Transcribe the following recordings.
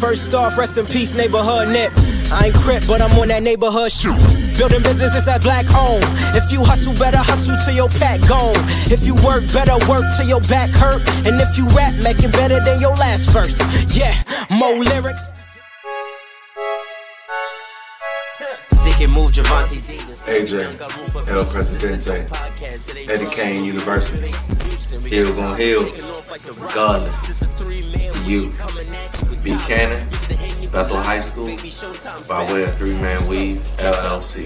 First off, rest in peace, neighborhood nip. I ain't crip, but I'm on that neighborhood shoot. Building businesses that black own. If you hustle, better hustle till your pack gone. If you work, better work till your back hurt. And if you rap, make it better than your last verse. Yeah, more lyrics. Stick and move Javante AJ, El Presidente, Eddie Kane University. Hill gon' heal, regardless. You, Buchanan, Bethel High School, by way of Three Man Weave, LLC.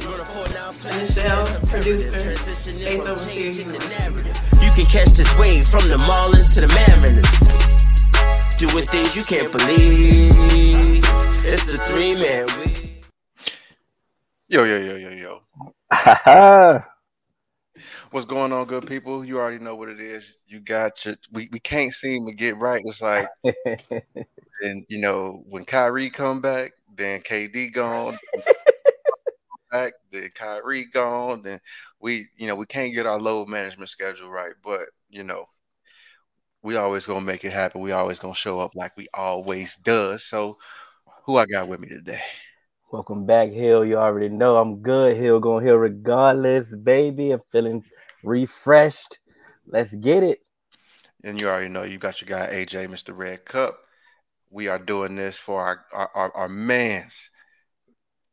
Michelle, producer, based over here. You can catch this wave from the Marlins to the Mariners. Doing things you can't believe. It's the three man weave. Yo, yo, yo, yo, yo. What's going on, good people? You already know what it is. You got your we, we can't seem to get right. It's like and you know, when Kyrie come back, then KD gone back, then Kyrie gone, then we you know, we can't get our load management schedule right, but you know, we always gonna make it happen. We always gonna show up like we always does. So who I got with me today? Welcome back, Hill. You already know I'm good. Hill going Hill regardless, baby. I'm feeling refreshed. Let's get it. And you already know you got your guy AJ, Mr. Red Cup. We are doing this for our our, our, our man's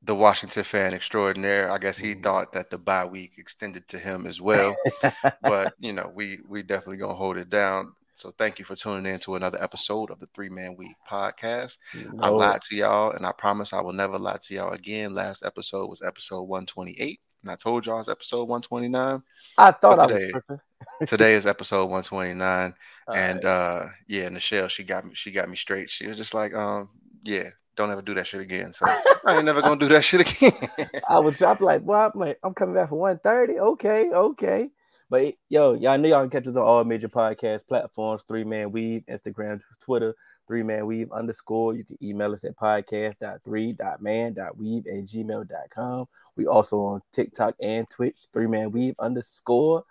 the Washington fan extraordinaire. I guess he mm-hmm. thought that the bye week extended to him as well. but you know, we we definitely gonna hold it down. So thank you for tuning in to another episode of the Three Man Weave podcast. I lied to y'all, and I promise I will never lie to y'all again. Last episode was episode 128, and I told y'all it's episode 129. I thought But I today- was tripping. Today is episode 129, All and right. uh yeah, Nichelle, she got me, she got me straight. She was just like, um, yeah, don't ever do that shit again. So I ain't never gonna do that shit again. I was I'm like, well, I'm like, I'm coming back for 130. Okay, okay. But yo, y'all know y'all can catch us on all major podcast platforms, three man Weave, Instagram, Twitter, three man weave underscore. You can email us at podcast.3.man.weave at gmail.com. We also on TikTok and Twitch, three man weave underscore.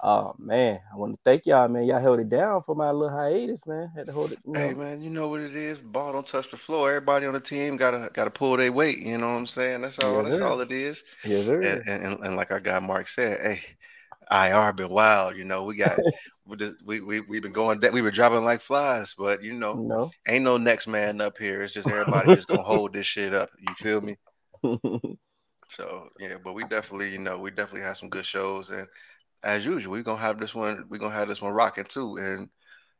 Oh man, I want to thank y'all, man. Y'all held it down for my little hiatus, man. Had to hold it. You know. Hey man, you know what it is. Ball don't touch the floor. Everybody on the team gotta gotta pull their weight. You know what I'm saying? That's all. Yes, that's all it is. Yes, sir. And, and, and, and like our guy Mark said, hey, IR been wild. You know, we got we we we we been going. that We were dropping like flies, but you know, no. ain't no next man up here. It's just everybody just gonna hold this shit up. You feel me? So yeah, but we definitely, you know, we definitely have some good shows, and as usual, we're gonna have this one. We're gonna have this one rocking too, and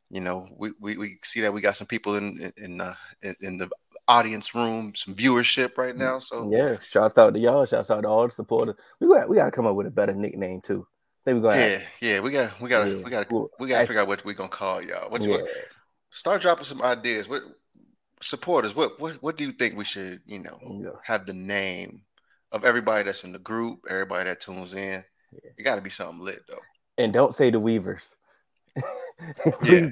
you know, we, we, we see that we got some people in in in, uh, in in the audience room, some viewership right now. So Yeah, shouts out to y'all. Shouts out to all the supporters. We got we got to come up with a better nickname too. Think we're yeah, yeah, we got we got Yeah, we got we got to figure out what we're gonna call y'all. What you yeah. what, start dropping some ideas. What supporters? What what what do you think we should you know yeah. have the name of everybody that's in the group, everybody that tunes in? It got to be something lit though. And don't say the Weavers. Yeah.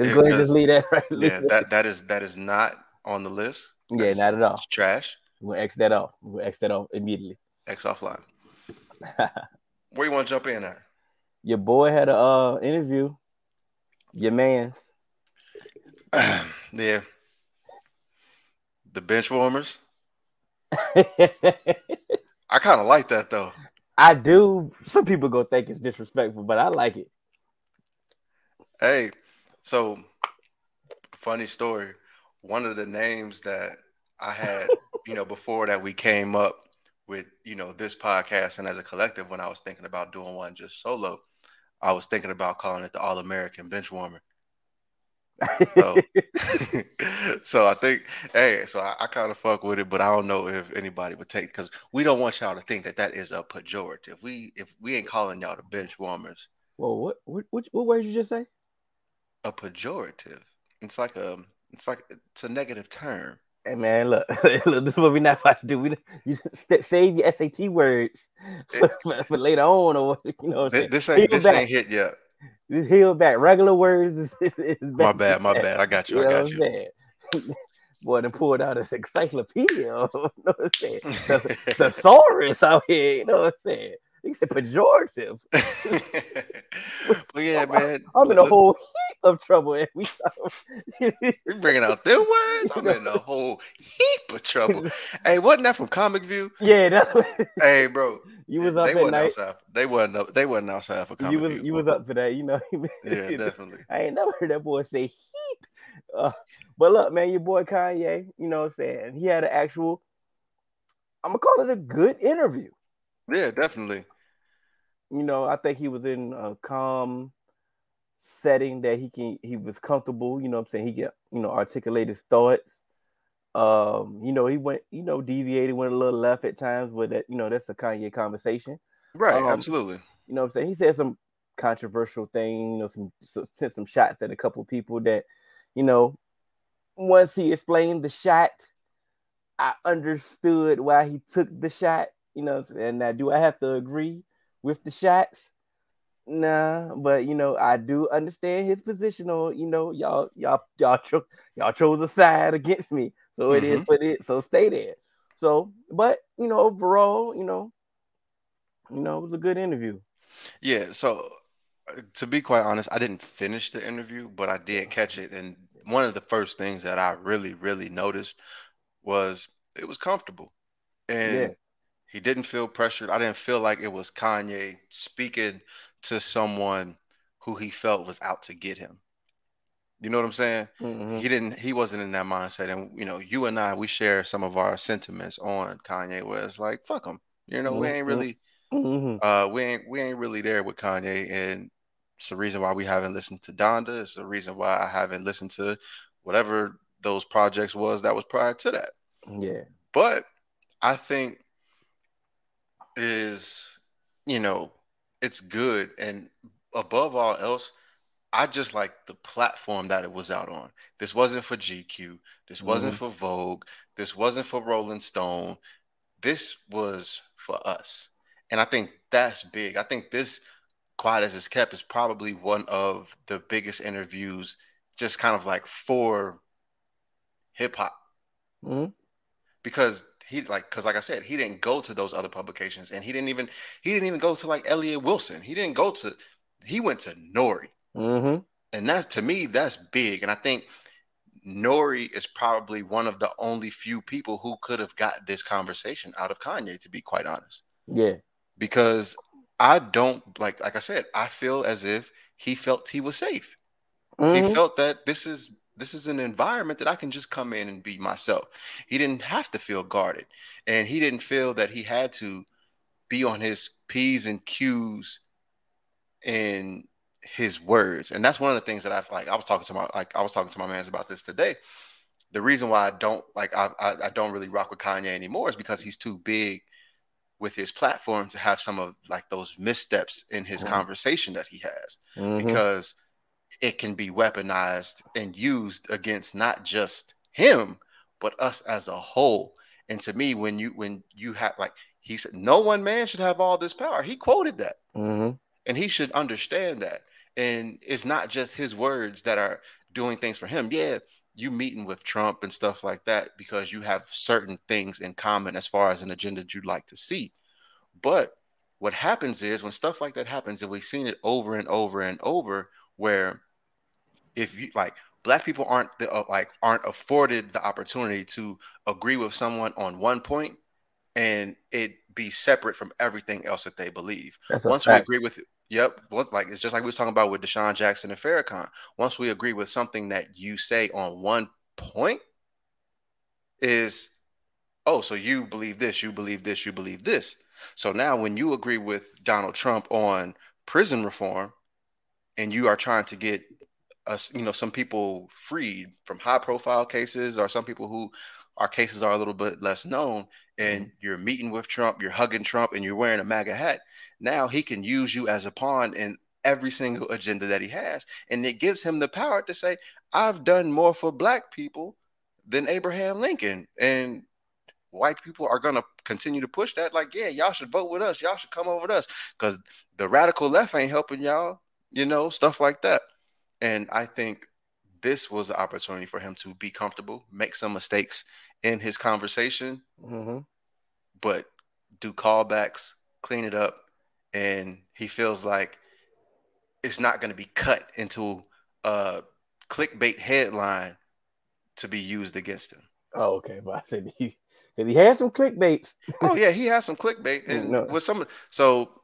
Just go ahead just leave that right. Yeah, that that is that is not on the list. yeah, not at all. It's trash. We're gonna X that off. We're gonna X that off immediately. X offline. Where you want to jump in at? Your boy had a uh, interview. Your man's. yeah. The bench warmers. I kind of like that though. I do. Some people gonna think it's disrespectful, but I like it. Hey, so funny story. One of the names that I had, you know, before that we came up with, you know, this podcast and as a collective, when I was thinking about doing one just solo, I was thinking about calling it the All American Bench Warmer. So, so I think, hey, so I, I kind of fuck with it, but I don't know if anybody would take because we don't want y'all to think that that is a pejorative. We if we ain't calling y'all the bench warmers Well, what what what, what word you just say? a pejorative. It's like a it's like it's a negative term. Hey man, look, look, this is what we not about to do. We you save your SAT words for, for later on, or you know, This, this ain't this back. ain't hit yet. This heel back. Regular words is, is, My bad, my bad. I got that. you. I got what you. Boy, they pulled out this encyclopedia. You know what I'm saying? The thesaurus out here. You know what I'm saying? He said pejorative. but yeah, man. I'm in a whole heap of trouble time. we bringing out them words. I'm in a whole heap of trouble. hey, wasn't that from Comic View? Yeah. That's hey, bro. You was up they at wasn't night. outside. They wasn't. Up, they wasn't outside for Comic You was View. you was up for that. You know. yeah, definitely. I ain't never heard that boy say heap. Uh, but look, man, your boy Kanye. You know what I'm saying? He had an actual. I'm gonna call it a good interview. Yeah, definitely. You know, I think he was in a calm setting that he can he was comfortable, you know what I'm saying? He get, you know, articulate his thoughts. Um, you know, he went, you know, deviated, went a little left at times, but that, you know, that's a Kanye conversation. Right, Um, absolutely. You know what I'm saying? He said some controversial thing, you know, some so, sent some shots at a couple people that, you know, once he explained the shot, I understood why he took the shot, you know, and now do I have to agree with the shots? Nah, but you know, I do understand his position on, you know, y'all, y'all, y'all, cho- y'all chose a side against me. So it is Mhm. what it so stay there. So, but you know, overall, you know, you know, it was a good interview. Yeah, so to be quite honest, I didn't finish the interview, but I did catch it. And one of the first things that I really, really noticed was it was comfortable. And Yeah. He didn't feel pressured. I didn't feel like it was Kanye speaking to someone who he felt was out to get him. You know what I'm saying? Mhm. He didn't he wasn't in that mindset. And you know, you and I, we share some of our sentiments on Kanye where it's like, fuck him. You know, we ain't Mhm. really Mhm. uh, we ain't we ain't really there with Kanye, and it's the reason why we haven't listened to Donda. It's the reason why I haven't listened to whatever those projects was that was prior to that. Yeah. But I think is you know it's good, and above all else, I just like the platform that it was out on. This wasn't for GQ. This wasn't for Vogue. This wasn't for Rolling Stone. This was for us. And I think that's big. I think this Quiet as It's Kept is probably one of the biggest interviews, just kind of like for hip hop. Mhm. Because he like because like I said, he didn't go to those other publications and he didn't even he didn't even go to like Elliot Wilson. He didn't go to he went to Nori. Mhm. And that's to me, that's big. And I think Nori is probably one of the only few people who could have got this conversation out of Kanye, to be quite honest. Yeah. Because I don't like, like I said, I feel as if he felt he was safe. He Mhm. felt that this is this is an environment that I can just come in and be myself. He didn't have to feel guarded, and he didn't feel that he had to be on his p's and q's in his words. And that's one of the things that I like. I was talking to my like I was talking to my man's about this today. The reason why I don't like I, I I don't really rock with Kanye anymore is because he's too big with his platform to have some of like those missteps in his Mhm. conversation that he has Mhm. because it can be weaponized and used against not just him but us as a whole. And to me when you when you have like he said no one man should have all this power. He quoted that. Mhm. and he should understand that. And it's not just his words that are doing things for him. Yeah you meeting with trump and stuff like that because you have certain things in common as far as an agenda that you'd like to see. But what happens is when stuff like that happens and we've seen it over and over and over where if you like black people aren't the, uh, like aren't afforded the opportunity to agree with someone on one point and it be separate from everything else that they believe. Once we agree with yep once like it's just like we was talking about with DeSean Jackson and farrakhan. Once we agree with something that you say on one point is oh so you believe this you believe this you believe this. So now when you agree with donald trump on prison reform and you are trying to get us you know some people freed from high profile cases or some people who our cases are a little bit less known and mm-hmm. you're meeting with trump you're hugging trump and you're wearing a maga hat. Now he can use you as a pawn in every single agenda that he has. And it gives him the power to say i've done more for black people than abraham lincoln. And white people are going to continue to push that like yeah y'all should vote with us. Y'all should come over with us. Because the radical left ain't helping y'all you know stuff like that and i think this was the opportunity for him to be comfortable make some mistakes in his conversation Mhm. but do callbacks clean it up and he feels like it's not going to be cut into a clickbait headline to be used against him. Oh, okay. But I said he because he had some clickbait. oh yeah, he has some clickbait, and no. with some. So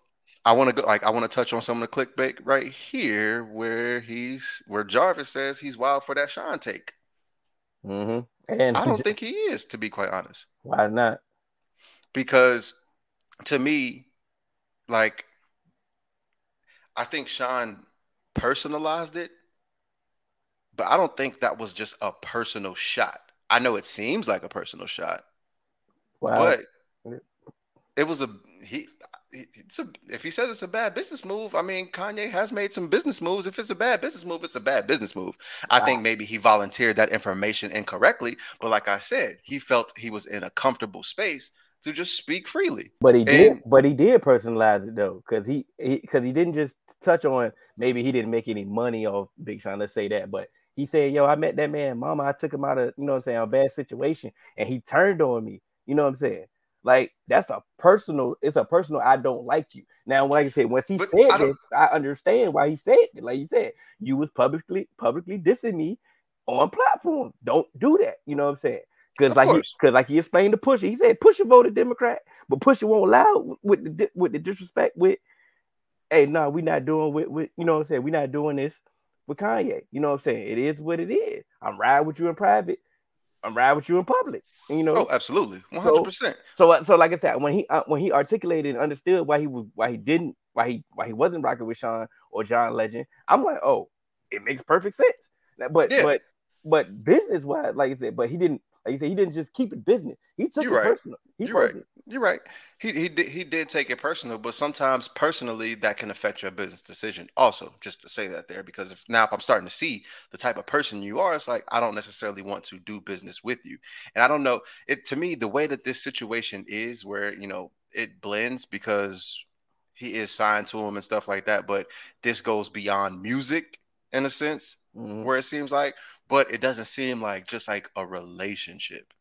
I want to go like I want to touch on some of the clickbait right here, where he's where Jarvis says he's wild for that Sean take. Mm-hmm. And I don't think he is, to be quite honest. Why not? Because to me, like I think Sean personalized it, but I don't think that was just a personal shot. I know it seems like a personal shot, wow. but it was a he. It's a, if he says it's a bad business move, I mean Kanye has made some business moves. If it's a bad business move, it's a bad business move. I wow. think maybe he volunteered that information incorrectly, but like I said, he felt he was in a comfortable space to just speak freely. But he did, but he did personalize it though, because he because he, he didn't just touch on maybe he didn't make any money off Big Sean. Let's say that, but he said, "Yo, I met that man, Mama. I took him out of you know what I'm saying a bad situation, and he turned on me. You know what I'm saying? Like that's a personal. It's a personal. I don't like you. Now, like I said, once he but said I this, I understand why he said it. Like you said, you was publicly publicly dissing me on platform. Don't do that. You know what I'm saying? Because like because like he explained to Pusha, he said Pusha voted Democrat, but Pusha won't allow with the with the disrespect with, hey, no, we not doing with with you know what I'm saying. We not doing this with Kanye. You know what I'm saying? It is what it is. I'm riding with you in private. I'm riding with you in public. You know. Oh, absolutely, 100. percent So, uh, so like I said, when he uh, when he articulated and understood why he was why he didn't why he why he wasn't rocking with Sean or John Legend, I'm like, oh, it makes perfect sense. But yeah. but but business wise, like I said, but he didn't like you said, he didn't just keep it business. He took You're it right. personal. He You're personal. right. You're right. He he did he did take it personal, but sometimes personally that can affect your business decision. Also, just to say that there, because if now if I'm starting to see the type of person you are, it's like I don't necessarily want to do business with you. And I don't know it to me the way that this situation is, where you know it blends because he is signed to him and stuff like that, but this goes beyond music in a sense, mm-hmm. where it seems like but it doesn't seem like just like a relationship.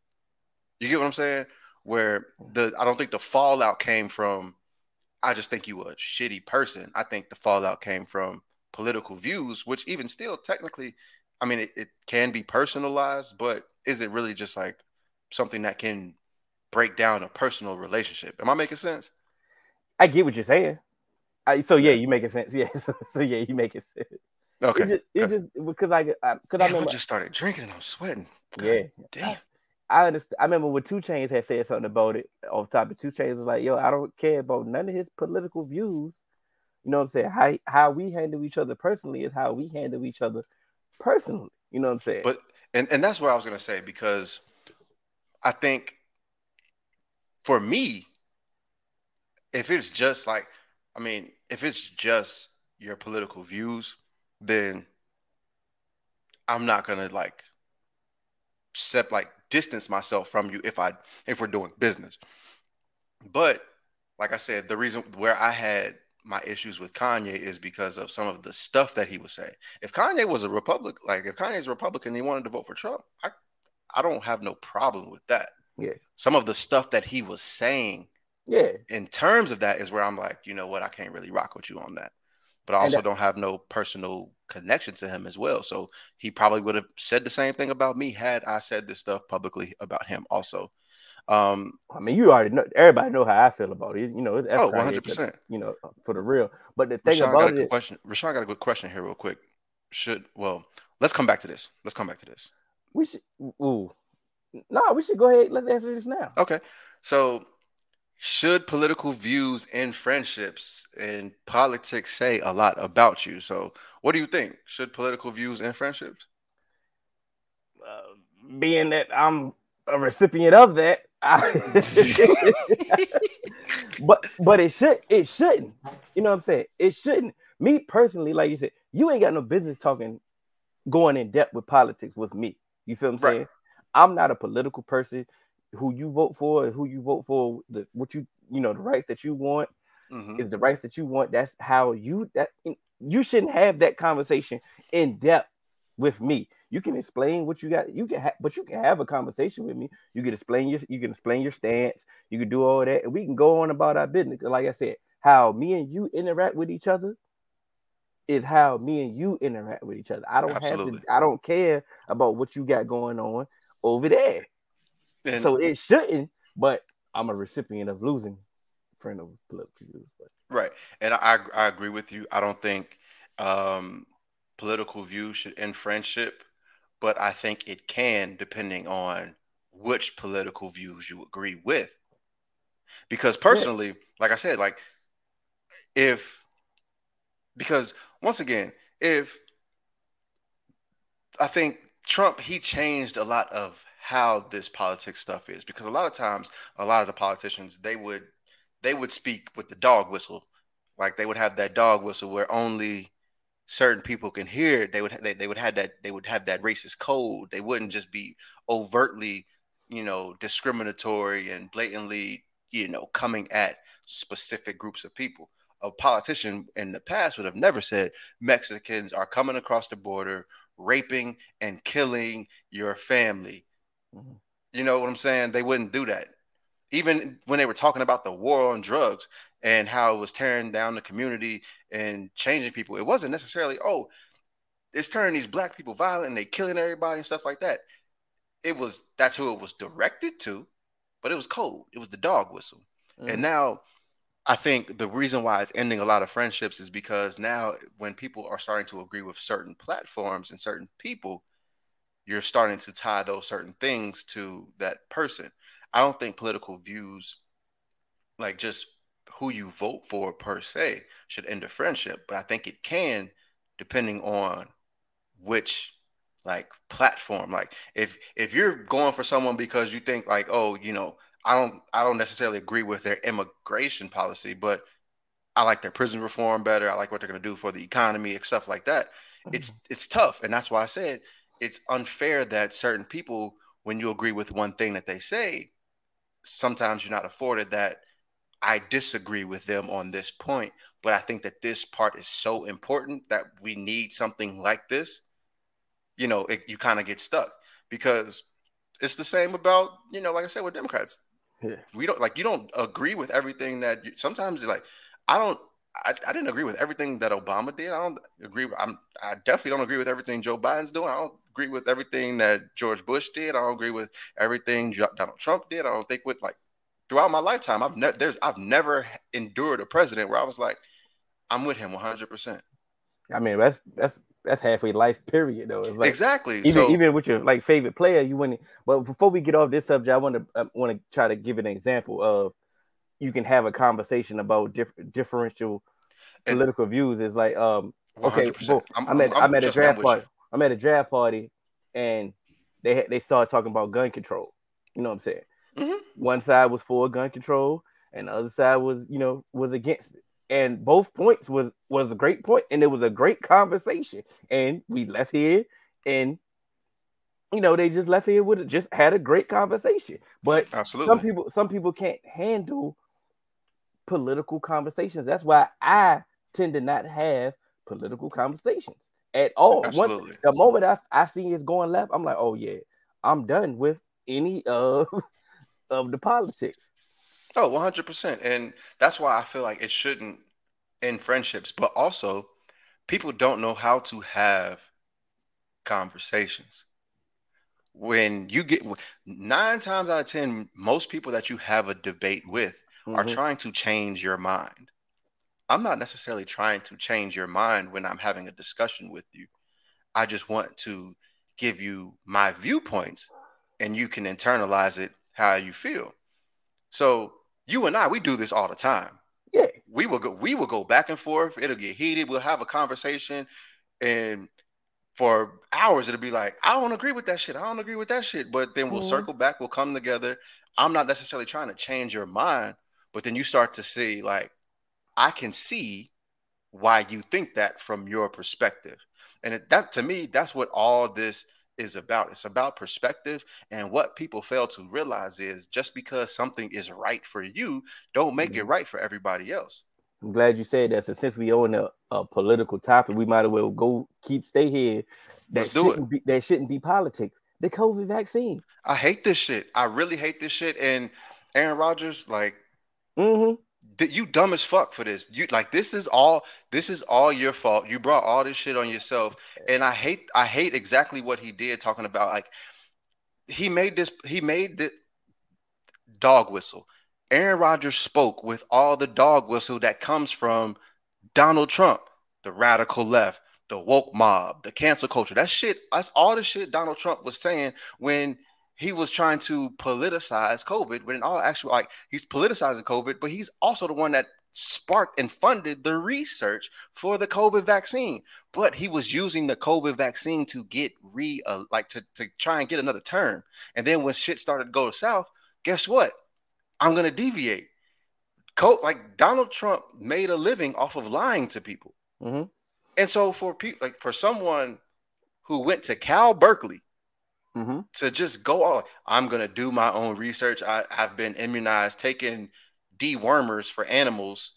You get what I'm saying? Where the I don't think the fallout came from I just think you a shitty person. I think the fallout came from political views, which even still technically, I mean, it, it can be personalized, but is it really just like something that can break down a personal relationship? Am I making sense? I get what you're saying. I, so yeah, you making sense. Yeah, so, so yeah, you making sense. Okay. It's just, just because I because I, remember I just started drinking and I'm sweating. God yeah. Damn. I understand. I remember when 2 Chainz had said something about it off topic. 2 Chainz was like, "Yo, I don't care about none of his political views. You know what I'm saying? How how we handle each other personally is how we handle each other personally. You know what I'm saying? But and and that's what I was gonna say because I think for me, if it's just like, I mean, if it's just your political views, then I'm not gonna like set like distance myself from you if I if we're doing business. But like I said, the reason where I had my issues with Kanye is because of some of the stuff that he was saying. If Kanye was a Republican, like if Kanye's a Republican and he wanted to vote for Trump, I I don't have no problem with that. Yeah. Some of the stuff that he was saying, yeah, in terms of that is where I'm like, you know what, I can't really rock with you on that but I also don't have no personal connection to him as well. So he probably would have said the same thing about me had I said this stuff publicly about him also. Um, I mean, you already know. Everybody know how I feel about it. You know, it's oh, 100 percent. You know, for the real. But the thing Rashawn about it, question. Rashawn got a good question here, real quick. Should well, let's come back to this. Let's come back to this. We should. Ooh, no, we should go ahead. Let's answer this now. Okay, so should political views in friendships and politics say a lot about you? So, what do you think? Should political views in friendships? Uh, being that I'm a recipient of that, I... but but it should it shouldn't. You know what I'm saying? It shouldn't. Me personally, like you said, you ain't got no business talking, going in depth with politics with me. You feel what I'm right. saying? I'm not a political person who you vote for and who you vote for, the what you you know the rights that you want mm-hmm. is the rights that you want. That's how you that you shouldn't have that conversation in depth with me. You can explain what you got. You can, have, but you can have a conversation with me. You can explain your, you can explain your stance. You can do all that, and we can go on about our business. Like I said, how me and you interact with each other is how me and you interact with each other. I don't Absolutely. have to, I don't care about what you got going on over there. And So it shouldn't, but I'm a recipient of losing friend of political views. But Right, and I I agree with you. I don't think um, political views should end friendship, but I think it can, depending on which political views you agree with. Because personally, like I said, like if because once again, if I think Trump he changed a lot of how this politics stuff is because a lot of times a lot of the politicians they would they would speak with the dog whistle. Like they would have that dog whistle where only certain people can hear it. They would they, they would have that they would have that racist code. They wouldn't just be overtly you know discriminatory and blatantly you know coming at specific groups of people. A politician in the past would have never said mexicans are coming across the border raping and killing your family Mhm. you know what i'm saying they wouldn't do that even when they were talking about the war on drugs and how it was tearing down the community and changing people, it wasn't necessarily, oh, it's turning these black people violent and they killing everybody and stuff like that. It was that's who it was directed to, but it was cold. It was the dog whistle. Mhm. And now I think the reason why it's ending a lot of friendships is because now when people are starting to agree with certain platforms and certain people, you're starting to tie those certain things to that person. I don't think political views, like just who you vote for per se, should end a friendship. But I think it can, depending on which like platform. Like if if you're going for someone because you think like, oh, you know, I don't I don't necessarily agree with their immigration policy, but I like their prison reform better. I like what they're going to do for the economy and stuff like that. It's mm-hmm. it's tough, and that's why I said it's unfair that certain people, when you agree with one thing that they say, sometimes you're not afforded that. I disagree with them on this point, but I think that this part is so important that we need something like this. You know, it, you kind of get stuck because it's the same about you know, like I said with Democrats Yeah. we don't like you don't agree with everything that you, sometimes it's like I don't I, I didn't agree with everything that Obama did. I don't agree. I'm I definitely don't agree with everything Joe Biden's doing. I don't agree with everything that George Bush did. I don't agree with everything Donald Trump did. I don't think with like throughout my lifetime I've never there's I've never endured a president where I was like I'm with him 100. percent I mean, that's that's that's halfway life period though. Like, Exactly. Even so even with your like favorite player, you wouldn't. But before we get off this subject, I want to I want to try to give an example of you can have a conversation about diff- differential And- political views. Is like um okay, well, I'm, I'm, at I'm- I'm at a trust me, I'm draft party. I'm at a draft party, and they they started talking about gun control. You know what I'm saying? Mhm. One side was for gun control, and the other side was you know was against it. And both points was was a great point, and it was a great conversation. And we left here, and you know they just left here with it, just had a great conversation. But Absolutely. some people some people can't handle political conversations. That's why I tend to not have political conversations at all. Once- Absolutely. the moment I, I see it's going left, I'm like, oh yeah, I'm done with any of of the politics. Oh, 100%. And that's why I feel like it shouldn't end friendships, but also people don't know how to have conversations. When you get nine times out of 10, most people that you have a debate with are Mhm. trying to change your mind. I'm not necessarily trying to change your mind when I'm having a discussion with you. I just want to give you my viewpoints and you can internalize it how you feel. So you and I, we do this all the time. Yeah, We will go, we will go back and forth. It'll get heated. We'll have a conversation, and for hours it'll be like, I don't agree with that shit. I don't agree with that shit. But then we'll Mhm. circle back. We'll come together. I'm not necessarily trying to change your mind, but then you start to see like, I can see why you think that from your perspective, and it, that to me, that's what all this is about. It's about perspective, and what people fail to realize is just because something is right for you, don't make it Mhm. right for everybody else. I'm glad you said that. So since we own a, a political topic, we might as well go keep stay here. That Let's do it. shouldn't Be, that shouldn't be politics. The COVID vaccine. I hate this shit. I really hate this shit. And Aaron Rodgers, like, Mm-hmm. you dumb as fuck for this. You like this is all this is all your fault. You brought all this shit on yourself. And I hate I hate exactly what he did talking about like he made this he made the dog whistle. Aaron Rodgers spoke with all the dog whistle that comes from Donald Trump, the radical left, the woke mob, the cancel culture. That shit, that's all the shit Donald Trump was saying when he was trying to politicize COVID. but in all actual, like he's politicizing COVID, but he's also the one that sparked and funded the research for the COVID vaccine. But he was using the COVID vaccine to get re uh, like to, to try and get another term. And then when shit started to go south, guess what? I'm gonna deviate. Co- like Donald Trump made a living off of lying to people. Mm-hmm. And so for people like for someone who went to Cal Berkeley Mm-hmm. to just go on, I'm gonna do my own research. I, I've been immunized, taking dewormers for animals,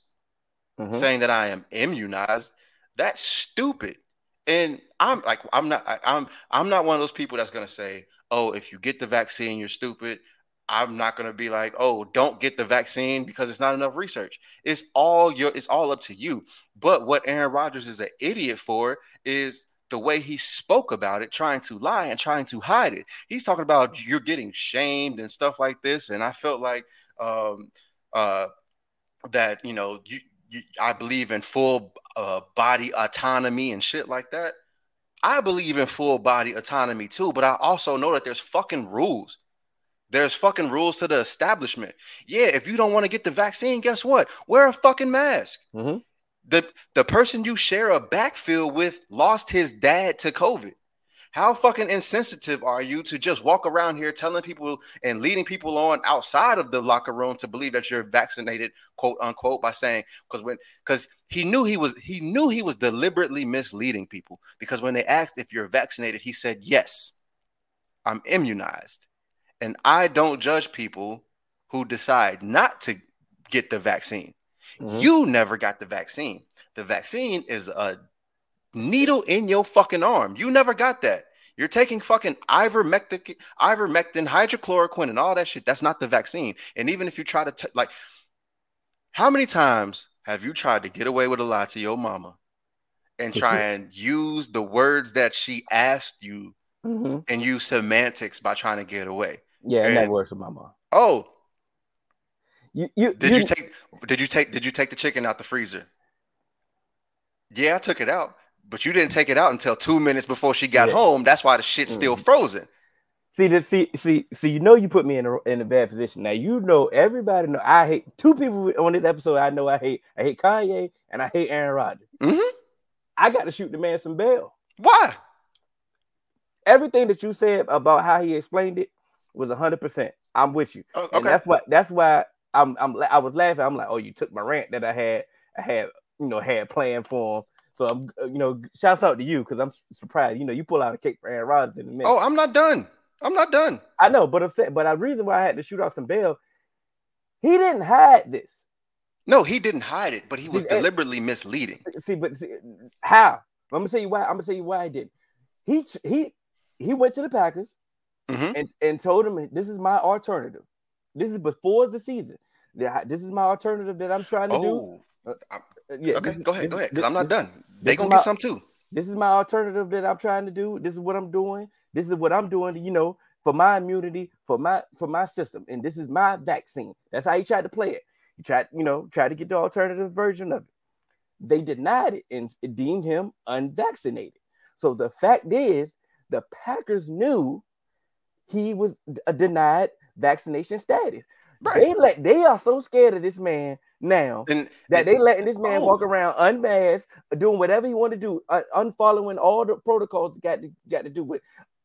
Mhm. saying that I am immunized. That's stupid. And I'm like, I'm not, I, I'm, I'm not one of those people that's gonna say, oh, if you get the vaccine, you're stupid. I'm not gonna be like, oh, don't get the vaccine because it's not enough research. It's all your, it's all up to you. But what Aaron Rodgers is an idiot for is the way he spoke about it, trying to lie and trying to hide it. He's talking about you're getting shamed and stuff like this. And I felt like um, uh, that, you know, you, you, I believe in full uh, body autonomy and shit like that. I believe in full body autonomy too, but I also know that there's fucking rules. There's fucking rules to the establishment. Yeah, if you don't want to get the vaccine, guess what? Wear a fucking mask Mhm. The the person you share a backfield with lost his dad to COVID. How fucking insensitive are you to just walk around here telling people and leading people on outside of the locker room to believe that you're vaccinated, quote unquote, by saying because when because he knew he was he knew he was deliberately misleading people because when they asked if you're vaccinated, he said yes, I'm immunized, and I don't judge people who decide not to get the vaccine. Mhm. You never got the vaccine. The vaccine is a needle in your fucking arm. You never got that. You're taking fucking ivermectin, ivermectin, hydrochloroquine, and all that shit. That's not the vaccine. And even if you try to, t- like, how many times have you tried to get away with a lie to your mama and try and use the words that she asked you Mhm. and use semantics by trying to get away? Yeah, and that works with my mom. Oh, You, you, Did you take did you take did you take the chicken out the freezer? Yeah, I took it out, but you didn't take it out until two minutes before she got Yeah. home. That's why the shit's still Mhm. frozen. See that? See, see, see. You know, you put me in a in a bad position. Now you know everybody know I hate two people on this episode. I know I hate. I hate Kanye and I hate Aaron Rodgers. Mhm. I got to shoot the man some bail. Why? Everything that you said about how he explained it was hundred percent. I'm with you, Oh, and okay. that's why. That's why I'm. I'm. I was laughing. I'm like, oh, you took my rant that I had. I had, you know, had planned for him. So I'm, uh, you know, shouts out to you because I'm surprised. You know, you pull out a cake for Aaron Rodgers in a minute. Oh, I'm not done. I'm not done. I know, but saying, but the reason why I had to shoot out some bail, he didn't hide this. No, he didn't hide it, but he was See, deliberately misleading. See, but see, how? I'm gonna tell you why. I'm gonna tell you why I did. He he he went to the Packers Mhm. and and told him this is my alternative. This is before the season. Yeah, This is my alternative that I'm trying to Oh, do. Uh, Yeah, okay. Go ahead. Go ahead. Because I'm not done. They gonna is get some too. This is my alternative that I'm trying to do. This is what I'm doing. This is what I'm doing. You know, for my immunity, for my for my system, and this is my vaccine. That's how he tried to play it. He tried, you know, tried to get the alternative version of it. They denied it and deemed him unvaccinated. So the fact is, the Packers knew he was uh, denied vaccination status. Right. They let they are so scared of this man now And that and- they letting this man Oh. walk around unmasked, doing whatever he want to do, un- unfollowing all the protocols got to got to do with.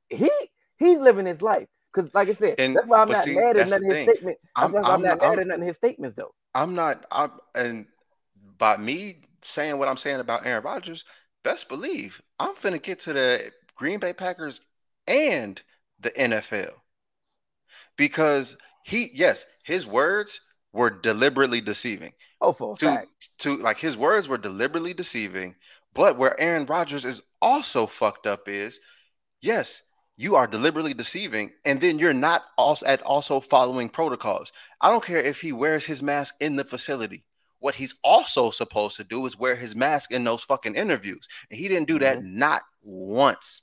He he's living his life because, like I said, And- that's why I'm not see, mad at that's none of the his statement. I'm- I'm, I'm not not- mad at nothing his statements though. I'm not. I'm and by me saying what I'm saying about Aaron Rodgers, best believe I'm finna get to the Green Bay Packers and the NFL because he, yes, his words were deliberately deceiving. Oh, for To fact. to like his words were deliberately deceiving. But where Aaron Rodgers is also fucked up is, yes, you are deliberately deceiving, and then you're not also at also following protocols. I don't care if he wears his mask in the facility. what he's also supposed to do is wear his mask in those fucking interviews. And he didn't do that Mm-hmm. not once.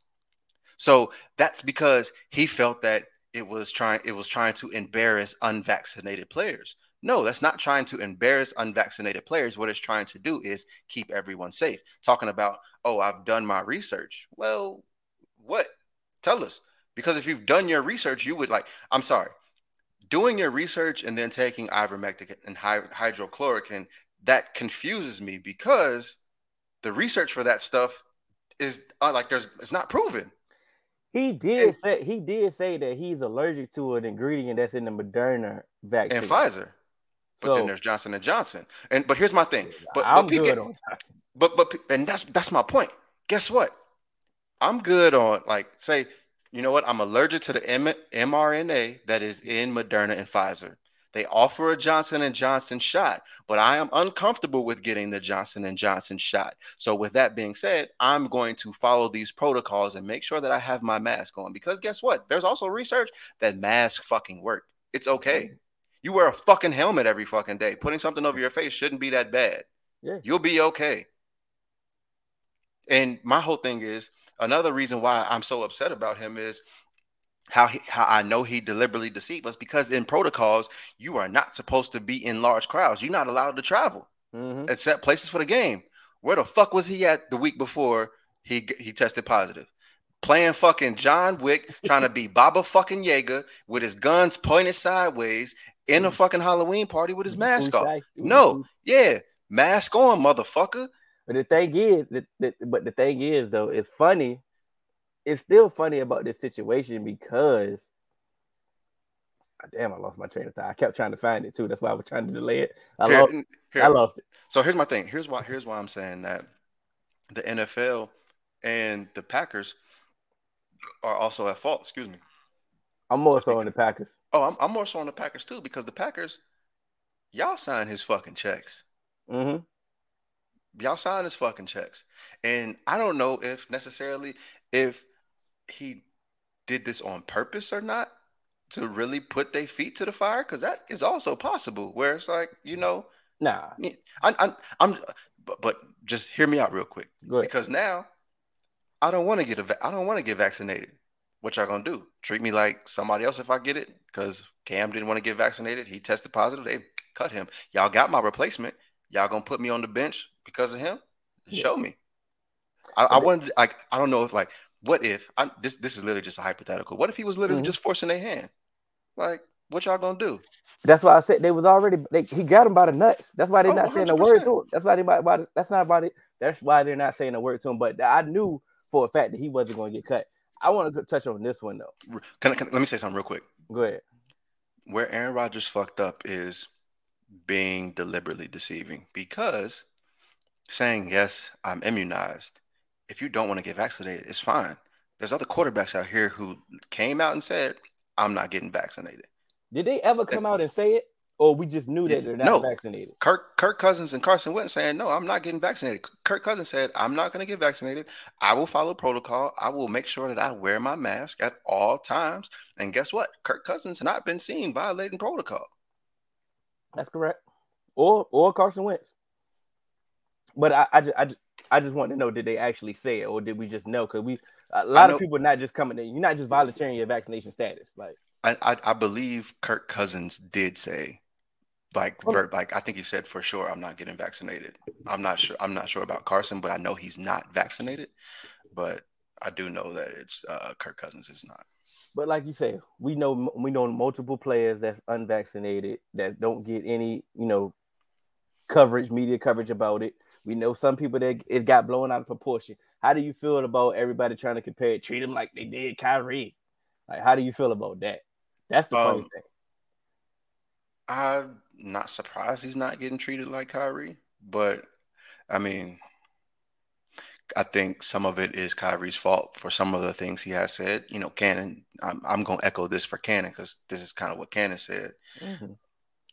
So that's because he felt that it was trying it was trying to embarrass unvaccinated players. No, that's not trying to embarrass unvaccinated players. What it's trying to do is keep everyone safe. Talking about, oh, I've done my research. Well, what? Tell us. Because if you've done your research, you would like, I'm sorry, doing your research and then taking ivermectin and hy- hydrochloroquine, that confuses me because the research for that stuff is uh, like there's it's not proven. He did say he did say that he's allergic to an ingredient that's in the Moderna vaccine. and Pfizer. But then there's Johnson and Johnson. And but here's my thing. But I'm but, good on but but and that's that's my point. Guess what? I'm good on like say, you know what? I'm allergic to the M- mRNA that is in Moderna and Pfizer. They offer a Johnson and Johnson shot, but I am uncomfortable with getting the Johnson and Johnson shot. So with that being said, I'm going to follow these protocols and make sure that I have my mask on because guess what? There's also research that masks fucking work. It's okay. You wear a fucking helmet every fucking day. Putting something over your face shouldn't be that bad. Yeah. You'll be okay. And my whole thing is another reason why I'm so upset about him is how he, how I know he deliberately deceived us because in protocols you are not supposed to be in large crowds. You're not allowed to travel Mhm. except places for the game. Where the fuck was he at the week before he he tested positive? Playing fucking John Wick, trying to be Baba fucking Yaga with his guns pointed sideways in a fucking Halloween party with his mask off. No, yeah, mask on, motherfucker. But the thing is, that, that, but the thing is, though, it's funny. It's still funny about this situation because, damn, I lost my train of thought. I kept trying to find it too. That's why I was trying to delay it. I Here- lost. here- I lost it. So here's my thing. Here's why. Here's why I'm saying that the NFL and the Packers are also at fault. Excuse me. I'm more so on the Packers. Oh, I'm, I'm more so on the Packers too because the Packers, y'all sign his fucking checks. Mm-hmm. Y'all sign his fucking checks, and I don't know if necessarily if he did this on purpose or not to really put their feet to the fire because that is also possible. Where it's like you know, Nah, I, I, I'm, but, but just hear me out real quick. because now I don't want to get a I don't want to get vaccinated. What y'all gonna do? Treat me like somebody else if I get it? Because Cam didn't want to get vaccinated. He tested positive. They cut him. Y'all got my replacement. Y'all gonna put me on the bench because of him? Yeah. Show me. I, I wanted like I don't know if like what if I, this this is literally just a hypothetical. What if he was literally Mhm. just forcing their hand? Like what y'all gonna do? That's why I said they was already. They, he got him by the nuts. That's why they're Oh, not saying a word to him. That's why they. Why, that's not about it. That's why they're not saying a word to him. But I knew for a fact that he wasn't going to get cut. I want to touch on this one though. Can, I- can, let me say something real quick. Go ahead. where Aaron Rodgers fucked up is being deliberately deceiving because saying yes, I'm immunized. If you don't want to get vaccinated, it's fine. There's other quarterbacks out here who came out and said, I'm not getting vaccinated. Did they ever come out and say it, or we just knew that they're not No. vaccinated? Kirk Kirk Cousins and Carson Wentz saying, No, I'm not getting vaccinated. Kirk Cousins said, I'm not going to get vaccinated. I will follow protocol. I will make sure that I wear my mask at all times. And guess what? Kirk Cousins has not been seen violating protocol. That's correct. Or or Carson Wentz. But I I just, I just, I just want to know did they actually say it or did we just know? Because we a lot of people are not just coming in. You're not just volunteering your vaccination status. Like I, I I believe Kirk Cousins did say, like, Oh. ver- like I think he said for sure, I'm not getting vaccinated. I'm not sure. I'm not sure about Carson, but I know he's not vaccinated. But I do know that it's uh, Kirk Cousins is not. But like you say, we know we know multiple players that's unvaccinated that don't get any, you know, coverage, media coverage about it. We know some people that it got blown out of proportion. How do you feel about everybody trying to compare it, treat him like they did Kyrie? Like, how do you feel about that? That's the funny Um, thing. I'm not surprised he's not getting treated like Kyrie, but I mean, I think some of it is Kyrie's fault for some of the things he has said. You know, Cannon. I'm I'm gonna echo this for Cannon because this is kind of what Cannon said. Mhm.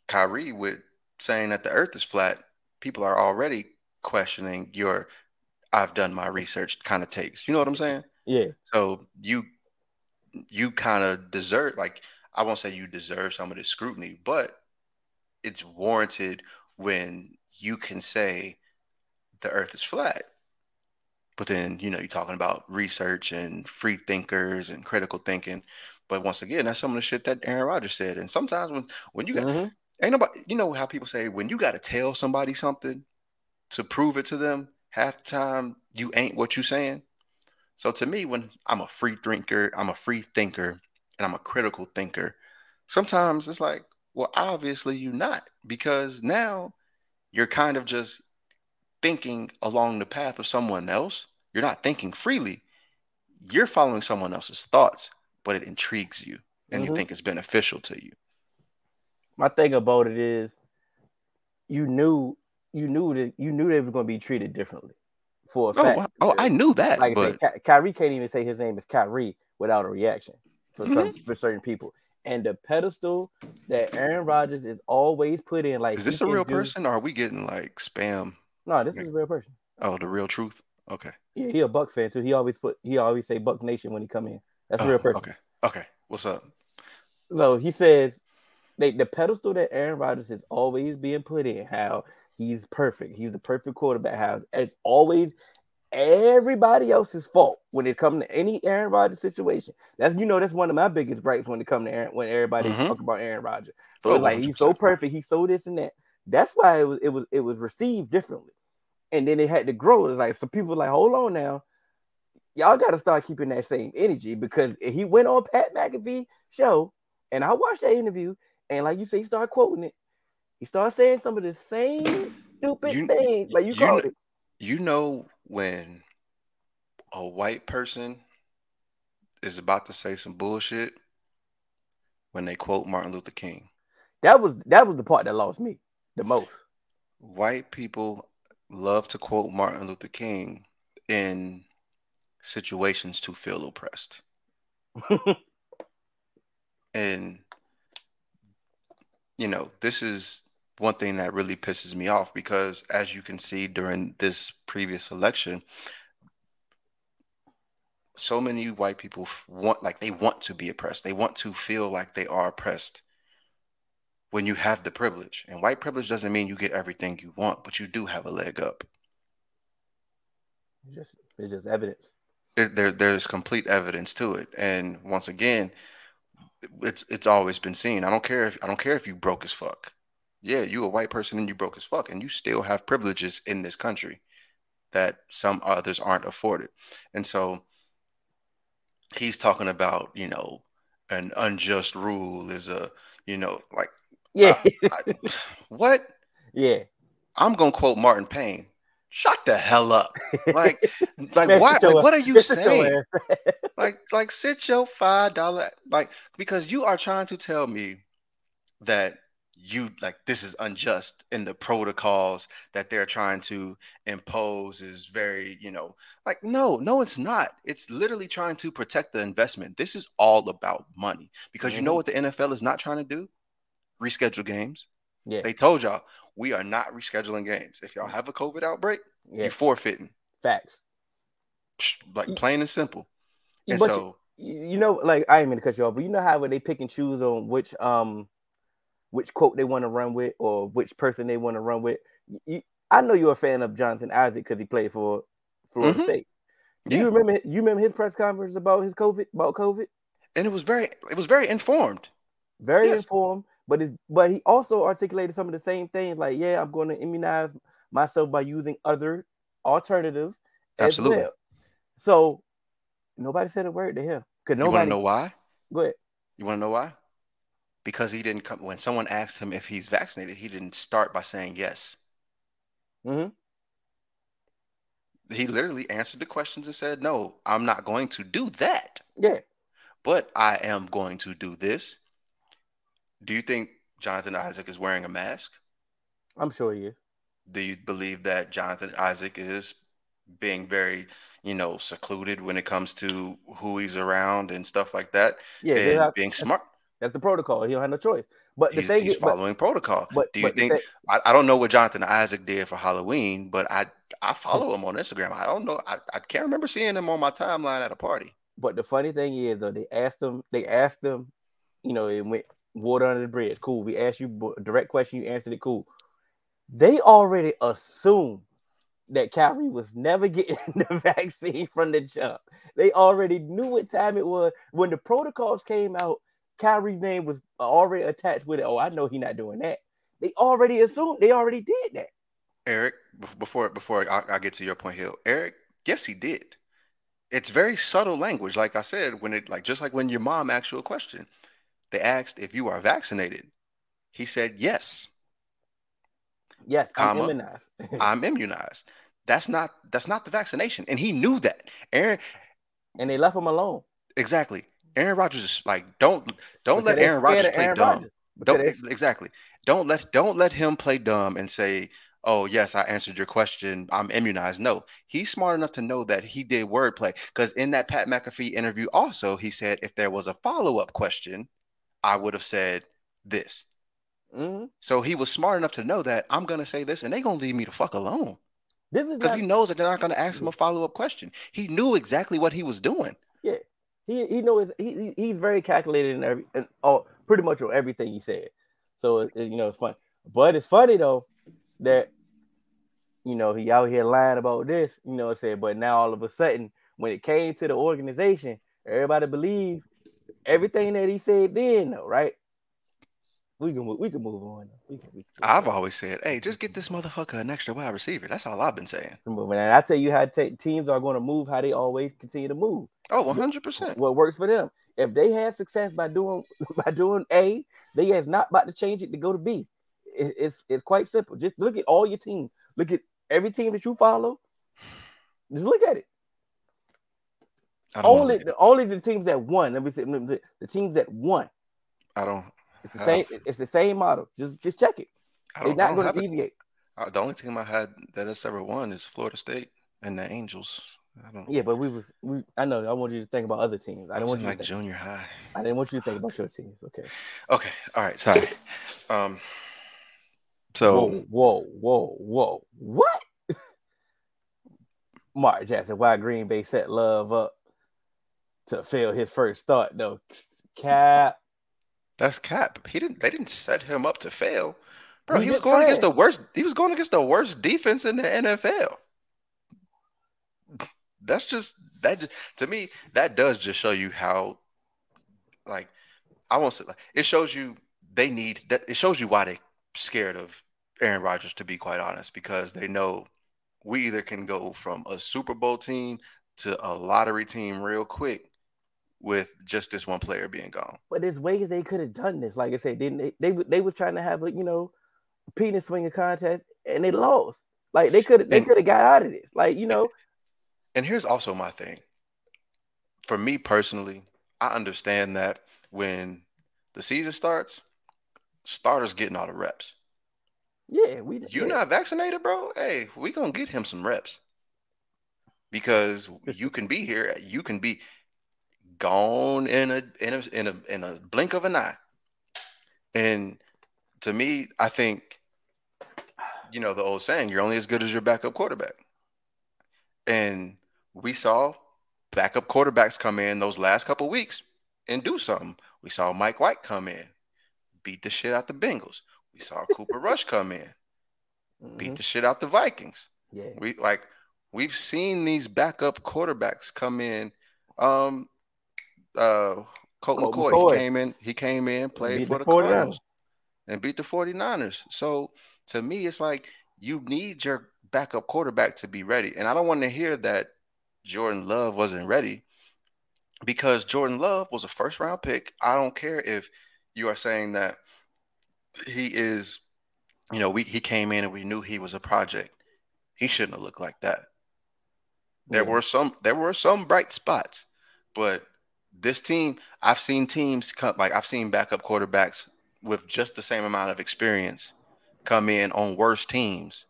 Kyrie with saying that the earth is flat, people are already questioning your I've done my research kind of takes. You know what I'm saying? Yeah, So you you kind of deserve like I won't say you deserve some of this scrutiny, but it's warranted when you can say the earth is flat. But then, you know, you're talking about research and free thinkers and critical thinking. But once again, that's some of the shit that Aaron Rodgers said. And sometimes when when you got Mhm. ain't nobody you know how people say when you gotta tell somebody something to prove it to them, half the time you ain't what you saying. So to me, when I'm a free thinker, I'm a free thinker, and I'm a critical thinker, sometimes it's like, well, obviously you're not, because now you're kind of just thinking along the path of someone else. You're not thinking freely. You're following someone else's thoughts, but it intrigues you and you Mhm. think it's beneficial to you. My thing about it is, you knew, you knew that you knew they were going to be treated differently. For a Oh, fact. oh, I knew that, like I but said, Ky- Kyrie can't even say his name is Kyrie without a reaction for Mm-hmm. for certain people. And the pedestal that Aaron Rodgers is always put in, like is this a real do- person or are we getting like spam? No, this is a real person. Oh, the real truth? Okay. Yeah, he a Bucks fan too. He always put he always say Bucks Nation when he come in. That's a Oh, real person. Okay. Okay. What's up? So he says they, the pedestal that Aaron Rodgers is always being put in, how he's perfect, he's the perfect quarterback, how it's always everybody else's fault when it comes to any Aaron Rodgers situation. That's you know that's one of my biggest gripes when it comes to Aaron when everybody Mhm. talk about Aaron Rodgers. So Oh, like he's so perfect, he's so this and that. That's why it was it was it was received differently, and then it had to grow. It's like so people like hold on now. Y'all got to start keeping that same energy because he went on Pat McAfee show, and I watched that interview, and like you say, he started quoting it. He started saying some of the same stupid You- things, like you, you called kn- it. You know when a white person is about to say some bullshit when they quote Martin Luther King. That was that was the part that lost me the most. White people love to quote Martin Luther King in situations to feel oppressed. And you know, this is one thing that really pisses me off because as you can see during this previous election, so many white people want like they want to be oppressed. They want to feel like they are oppressed when you have the privilege. And white privilege doesn't mean you get everything you want, but you do have a leg up. It's just it's just evidence. It, there, there's complete evidence to it. And once again, it's it's always been seen. I don't care if I don't care if you broke as fuck. Yeah, you a white person and you broke as fuck, and you still have privileges in this country that some others aren't afforded. And so he's talking about, you know, an unjust rule is a, you know, like Yeah, I, what? yeah. I'm gonna quote Martin Payne. Shut the hell up. Like, like Man, why? sit your- Like, what are you saying? like like sit your five dollar like because you are trying to tell me that you like this is unjust and the protocols that they're trying to impose is very you know like no no it's not. It's literally trying to protect the investment. This is all about money because you know Mhm. what the NFL is not trying to do? Reschedule games. Yeah, they told y'all we are not rescheduling games. If y'all have a covid outbreak yeah. you're forfeiting. Facts. Like plain and simple. And But so you, you know, like I ain't mean to cut you off, but you know how when they pick and choose on which um which quote they want to run with or which person they want to run with. You, I know you're a fan of Jonathan Isaac because he played for Florida Mhm. State. Do Yeah. you remember? You remember his press conference about his COVID about COVID? and it was very it was very informed Very Yes. informed, but it, but he also articulated some of the same things. Like, yeah, I'm going to immunize myself by using other alternatives. as Absolutely. well. So nobody said a word to him because You want nobody. to know why? Go ahead. You want to know why? Because he didn't come when someone asked him if he's vaccinated, he didn't start by saying yes. Mhm. He literally answered the questions and said, "No, I'm not going to do that, Yeah. but I am going to do this." Do you think Jonathan Isaac is wearing a mask? I'm sure he is. Do you believe that Jonathan Isaac is being very, you know, secluded when it comes to who he's around and stuff like that, Yeah, and have- being smart? That's the protocol. He don't have no choice. But the He's, thing he's is, but, following protocol. but, Do you but think thing- I, I don't know what Jonathan Isaac did for Halloween, but I I follow him on Instagram. I don't know. I, I can't remember seeing him on my timeline at a party. but the funny thing is though, they asked him. They asked him. You know, it went water under the bridge. Cool. We asked you a direct question. You answered it. Cool. they already assumed that Kyrie was never getting the vaccine from the jump. They already knew what time it was when the protocols came out. Kyrie's name was already attached with it. Oh, I know he's not doing that. They already assumed. They already did that. Eric, before before I, I get to your point, Hill. Eric, yes, he did. It's very subtle language, like I said. When it like just like when your mom asked you a question, they asked if you are vaccinated. He said yes. Yes, I'm Comma. immunized. I'm immunized. That's not that's not the vaccination, and he knew that. Aaron, and they left him alone. exactly. Aaron Rodgers is like, don't don't Because let Aaron Rodgers play Aaron dumb. Rodgers. Don't exactly. Don't let don't let him play dumb and say, "Oh yes, I answered your question. I'm immunized." No, he's smart enough to know that he did wordplay. Because in that Pat McAfee interview, also he said, if there was a follow up question, I would have said this. Mhm. So he was smart enough to know that I'm gonna say this, and they're gonna leave me the fuck alone because not, he knows that they're not gonna ask him a follow up question. He knew exactly what he was doing. yeah. He he knows he, he- he's very calculated in every and oh pretty much on everything he said. So it, you know it's fun, but it's funny though that you know he out here lying about this. You know, what I said but now all of a sudden when it came to the organization, everybody believed everything that he said then though, right? We can move, we can move on. We can, we can I've always said, "Hey, just get this motherfucker an extra wide receiver." That's all I've been saying. move. And I tell you how te- teams are going to move how they always continue to move. Oh, 100 percent. what works for them. If they had success by doing by doing A, they is not about to change it to go to B. It- it's it's quite simple. Just look at all your teams. Look at every team that you follow. Just look at it. Only the only the teams that won. Let me say the, the teams that won. I don't. It's the same. It's the same model. Just just check it. They're not going to deviate. Uh, the only team I had that has ever won is Florida State and the Angels. I don't. Yeah, but we was we. I know. I want you to think about other teams. I I don't want you. like to think, junior high. I didn't want you to think about your teams. Okay. Okay. All right. Sorry. Um. So whoa, whoa, whoa, whoa. What? Mark Jackson, why Green Bay set love up to fail his first start, though. Cap. That's Cap. He didn't. They didn't set him up to fail, bro. He He was going against the worst. He was going against the worst defense in the NFL. That's just that. just- To me, that does just show you how, like, I won't say like it shows you they need that. It shows you why they scared of Aaron Rodgers. To be quite honest, because they know we either can go from a Super Bowl team to a lottery team real quick with just this one player being gone. But there's ways they could have done this. Like I said, didn't they? They, they was trying to have a you know penis swinging contest and they lost. Like they could they could have got out of this. Like you know, And here's also my thing. For me personally, I understand that when the season starts, starters getting all the reps. yeah, we You yeah. not vaccinated, bro? Hey, we gonna get him some reps because you can be here. You can be gone in a in a in a in a blink of an eye. And to me, I think you know the old saying: "You're only as good as your backup quarterback." And we saw backup quarterbacks come in those last couple weeks and do something. We saw Mike White come in, beat the shit out the Bengals. We saw Cooper Rush come in beat Mhm. the shit out the Vikings. yeah. We like we've seen these backup quarterbacks come in. Um uh Colt, Colt McCoy, McCoy. he came in, he came in, played beat for the the 49ers. Cardinals and beat the 49ers. So to me, it's like you need your backup quarterback to be ready. And I don't want to hear that Jordan Love wasn't ready because Jordan Love was a first round pick. I don't care if you are saying that he is, you know, we he came in and we knew he was a project. He shouldn't have looked like that. There Yeah. were some there were some bright spots, but this team, I've seen teams come like I've seen backup quarterbacks with just the same amount of experience come in on worse teams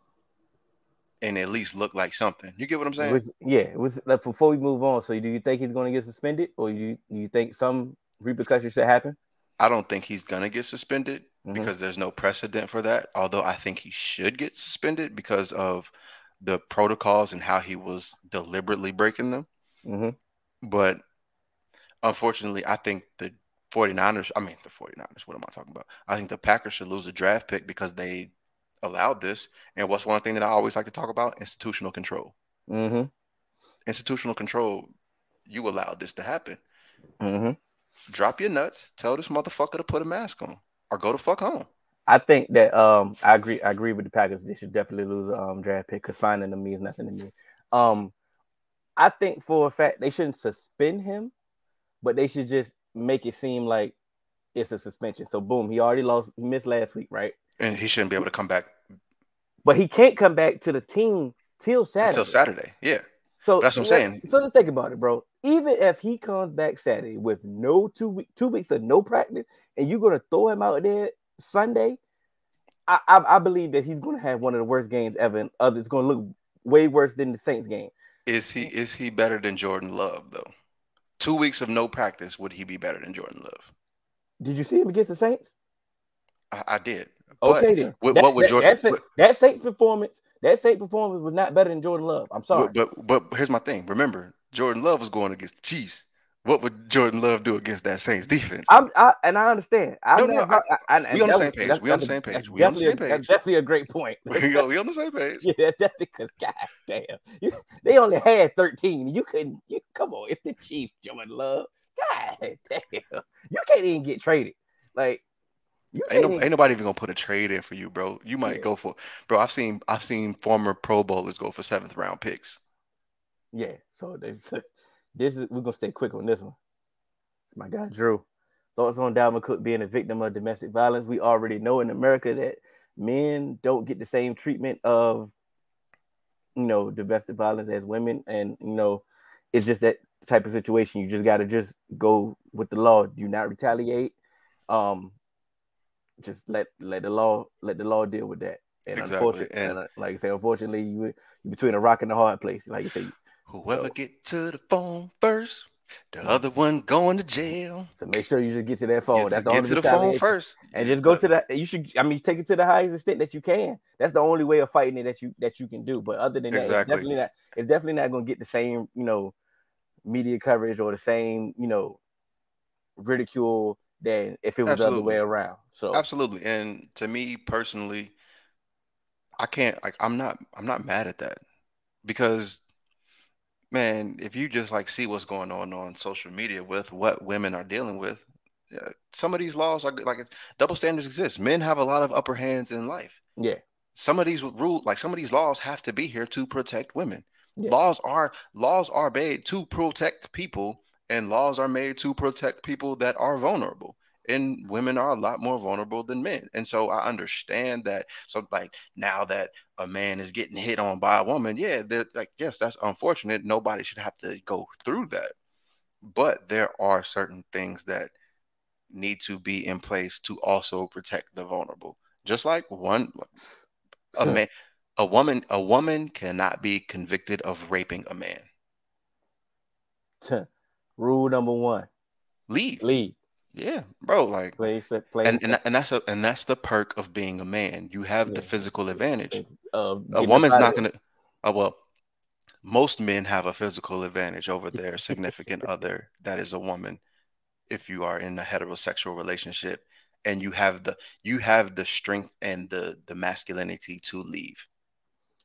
and at least look like something. You get what I'm saying? yeah, was like before we move on. So, do you think he's going to get suspended, or you do you think some repercussions should happen? I don't think he's gonna get suspended Mhm. because there's no precedent for that. Although I think he should get suspended because of the protocols and how he was deliberately breaking them. hmm But unfortunately, I think the 49ers, I mean, the 49ers, what am I talking about? I think the Packers should lose a draft pick because they allowed this. And what's one thing that I always like to talk about? Institutional control. Mm-hmm. Institutional control. You allowed this to happen. Mm-hmm. Drop your nuts. Tell this motherfucker to put a mask on or go to fuck home. I think that um I agree I agree with the Packers. They should definitely lose a um, draft pick because finding them means nothing to me. Um I think for a fact they shouldn't suspend him, but they should just make it seem like it's a suspension. So boom, he already lost he missed last week, right? And he shouldn't be able to come back But he can't come back to the team till Saturday. until Saturday. Yeah. So That's what I'm saying. So let's think about it, bro. Even if he comes back Saturday with no two week, two weeks of no practice, and you're gonna throw him out there Sunday, I I, I believe that he's gonna have one of the worst games ever. And other, it's gonna look way worse than the Saints game. Is he is he better than Jordan Love though? Two weeks of no practice, would he be better than Jordan Love? Did you see him against the Saints? I, I did. But Okay, then. what- That- what would that, Jordan- that, that Saints performance, that Saints performance was not better than Jordan Love. I'm sorry. But, but but here's my thing. Remember, Jordan Love was going against the Chiefs. What would Jordan Love do against that Saints defense? I'm, I, and I understand. I, No, no, never- I, I, we on the same page. We on the same page. that's We on the same a- That's page. definitely a great point. we go. We on the same page. Yeah, that's definitely because God damn, you, they only had 13. You couldn't. You come on, it's the Chiefs, Jordan Love. God damn, you can't even get traded. Like you Ain't, no, ain't nobody even gonna put a trade in for you, bro. You might Yeah. go for, bro. I've seen I've seen former Pro Bowlers go for seventh round picks. Yeah. So this, this is we're gonna stay quick on this one. My guy Drew. Thoughts on Dalvin Cook being a victim of domestic violence? We already know in America that men don't get the same treatment of you know domestic violence as women, and you know it's just that type of situation. You just gotta just go with the law. Do not retaliate. Um, just let let the law let the law deal with that. And Exactly, unfortunately, and- and, uh, like I say, unfortunately, you you between a rock and a hard place. Like you say, Whoever get to the phone first, the other one going to jail. So make sure you just get to that phone. Get, That's to, the get only to the phone retaliation. first. and just go But- to that. You should. I mean, take it to the highest extent that you can. That's the only way of fighting it that you that you can do. But other than that, Exactly. it's definitely not. It's definitely not going to get the same you know media coverage or the same you know ridicule than if it was the other way around. So Absolutely. And to me personally, I can't like I'm not I'm not mad at that. Because man, if you just like see what's going on on social media with what women are dealing with, yeah, some of these laws are like it's, double standards exist. Men have a lot of upper hands in life. yeah, Some of these rule like some of these laws have to be here to protect women. Yeah. Laws are laws are made to protect people and laws are made to protect people that are vulnerable and women are a lot more vulnerable than men and so i understand that so like now that a man is getting hit on by a woman yeah they're like yes that's unfortunate nobody should have to go through that but there are certain things that need to be in place to also protect the vulnerable just like one a man a woman a woman cannot be convicted of raping a man. Rule number one: leave. leave. Yeah bro like Play, play. and and, and that's a and that's the perk of being a man you have the physical advantage uh, a woman's not gonna uh, well most men have a physical advantage over their significant other that is a woman if you are in a heterosexual relationship and you have the you have the strength and the the masculinity to leave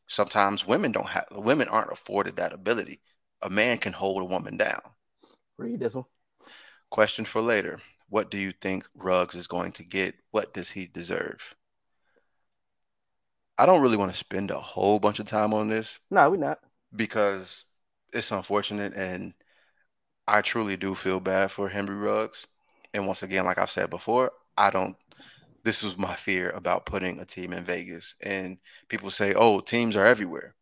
sometimes women don't have women aren't afforded that ability a man can hold a woman down. Read this one. question for later what do you think Ruggs is going to get what does he deserve I don't really want to spend a whole bunch of time on this No, we're not. because it's unfortunate and I truly do feel bad for Henry Ruggs. And once again, like I've said before, I don't this was my fear about putting a team in Vegas. And people say, Oh, teams are everywhere.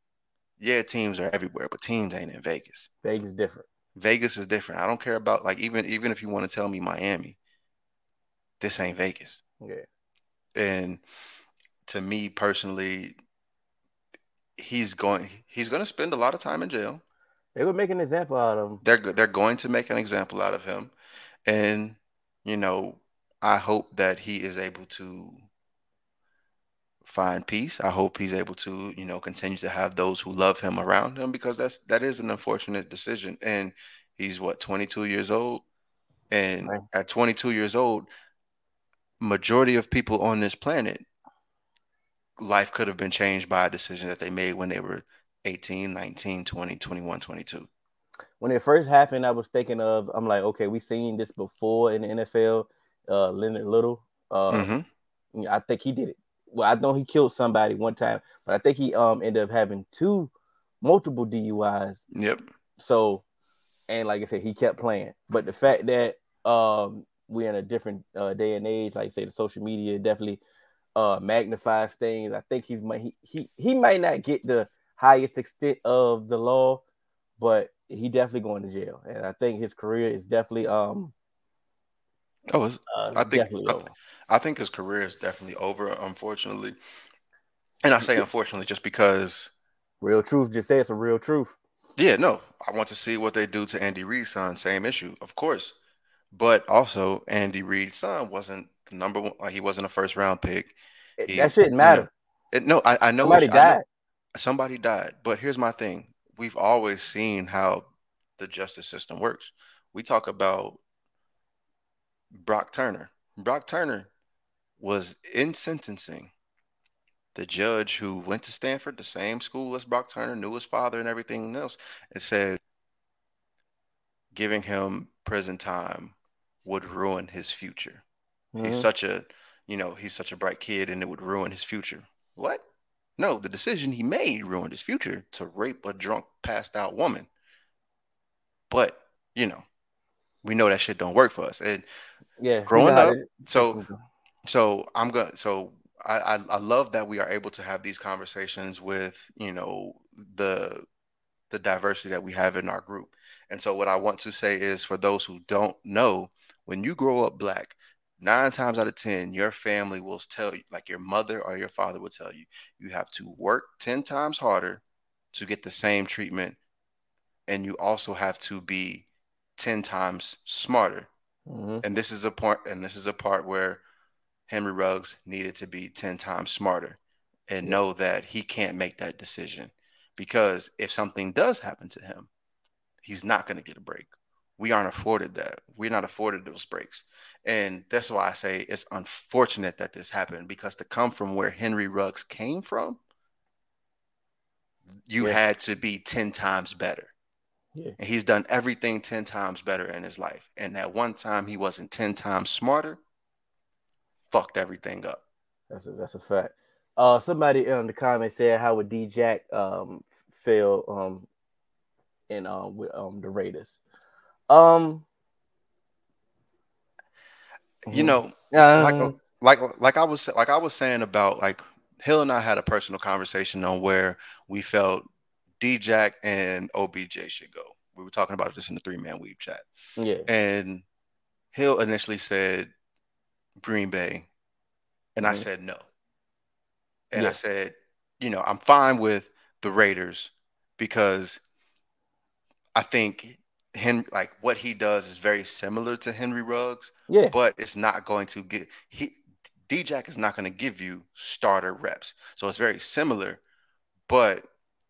Yeah, teams are everywhere, but teams ain't in Vegas. Vegas is different. Vegas is different. I don't care about like even even if you want to tell me Miami, this ain't Vegas. Yeah. And to me personally, he's going he's going to spend a lot of time in jail. They would make an example out of him. They're—they're going to make an example out of him and you know i hope that he is able to find peace i hope he's able to you know continue to have those who love him around him because that's that is an unfortunate decision and he's what 22 years old and Right. at 22 years old majority of people on this planet life could have been changed by a decision that they made when they were 18, 19, 20, 21, 22. When it first happened, I was thinking of I'm like, okay, we've seen this before in the NFL. Uh, Leonard Little. Uh, Mm-hmm. I think he did it. Well, I know he killed somebody one time, but I think he um ended up having two multiple DUIs. Yep. So, and like I said, he kept playing. But the fact that um we're in a different uh, day and age, like say the social media definitely uh magnifies things. I think he's he, he he might not get the highest extent of the law, but he definitely going to jail. And I think his career is definitely um Oh, uh, I think I, over. I think his career is definitely over, unfortunately. And I say unfortunately just because, Real truth, just say it's a real truth. yeah, no, I want to see what they do to Andy Reid's son. Same issue, of course. But also, Andy Reid's son wasn't the number one. Like he wasn't a first round pick. He- that shouldn't matter. It, no, I, I know Somebody I know- died. somebody died. But here's my thing: we've always seen how the justice system works. We talk about Brock Turner. Brock Turner was in sentencing. The judge who went to Stanford, the same school as Brock Turner, knew his father and everything else, and said giving him prison time would ruin his future. He's Mhm. such a, you know, he's such a bright kid and it would ruin his future. What? No, the decision he made ruined his future to rape a drunk, passed out woman. But, you know, we know that shit don't work for us. And Yeah, growing up, it- so so I'm gonna so I, I I love that we are able to have these conversations with, you know, the the diversity that we have in our group. And so what I want to say is for those who don't know, when you grow up black, nine times out of ten, your family will tell you, like your mother or your father will tell you, you have to work 10 times harder to get the same treatment. And you also have to be 10 times smarter. Mhm. And this is a part, and this is a part where Henry Ruggs needed to be 10 times smarter and Yeah. know that he can't make that decision. Because if something does happen to him, he's not going to get a break. We aren't afforded that. We're not afforded those breaks. And that's why I say it's unfortunate that this happened because to come from where Henry Ruggs came from, you Yeah. had to be 10 times better. Yeah. And he's done everything 10 times better in his life. And that one time he wasn't 10 times smarter, fucked everything up. That's a, that's a fact. Uh, somebody in the comments said how would D Jack um fail um in um with um the Raiders. Um, You know, uh, like like like I was like I was saying about like Hill and I had a personal conversation on where we felt D Jack and OBJ should go. We were talking about this in the Three Man Weave chat. yeah, And Hill initially said Green Bay, and I Mhm. said no. And I said, you know, I'm fine with the Raiders because I think Hen like what he does is very similar to Henry Ruggs, yeah, but it's not going to get he D Jack is not going to give you starter reps. So it's very similar, but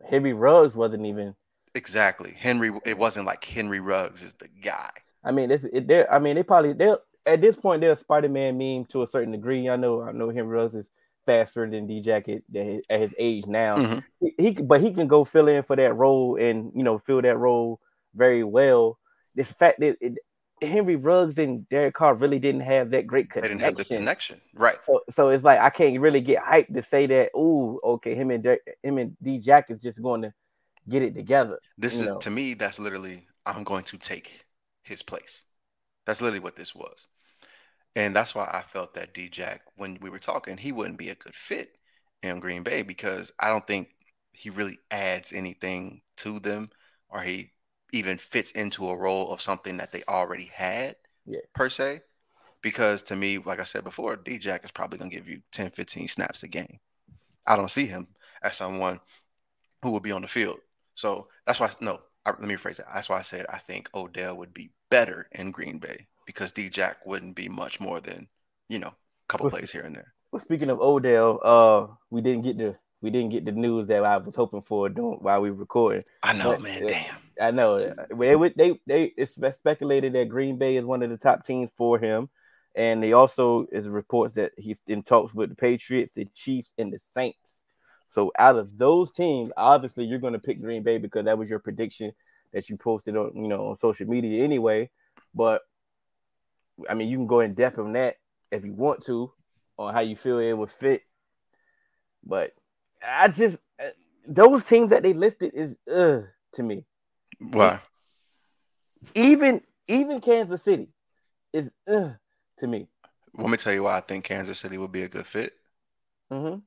Henry Ruggs wasn't even. exactly Henry. It wasn't like Henry Ruggs is the guy. I mean, it's it. I mean, they probably they at this point they're a Spider Man meme to a certain degree. I know, I know Henry Ruggs is faster than D Jack at, at his- age now. Mhm. he, he but he can go fill in for that role and you know fill that role very well. The fact that it, Henry Ruggs and Derek Carr really didn't have that great connection. They didn't have the connection, right? So, so it's like I can't really get hyped to say that. Ooh, okay, him and Der- him and D Jack is just going to get it together. This is know. to me. That's literally I'm going to take his place. That's literally what this was, and that's why I felt that D Jack, when we were talking, he wouldn't be a good fit in Green Bay because I don't think he really adds anything to them, or he even fits into a role of something that they already had Yeah. per se. Because to me, like I said before, D Jack is probably going to give you 10, 15 snaps a game. I don't see him as someone who will be on the field. So that's why, no, I, let me rephrase that. That's why I said I think Odell would be better in Green Bay because D Jack wouldn't be much more than, you know, a couple What's- plays here and there. Well, speaking of Odell, uh, we didn't get the we didn't get the news that I was hoping for doing while we were recording. I know, But- man. Uh, damn. I know they would they they it's speculated that Green Bay is one of the top teams for him. And they also is reports that he's in talks with the Patriots, the Chiefs, and the Saints. So out of those teams, obviously you're going to pick Green Bay because that was your prediction that you posted on you know on social media anyway. But I mean, you can go in depth on that if you want to on how you feel it would fit. But I just uh, those teams that they listed is uh to me. Why? Even even Kansas City is uh to me. Let me tell you why I think Kansas City would be a good fit. Mm-hmm.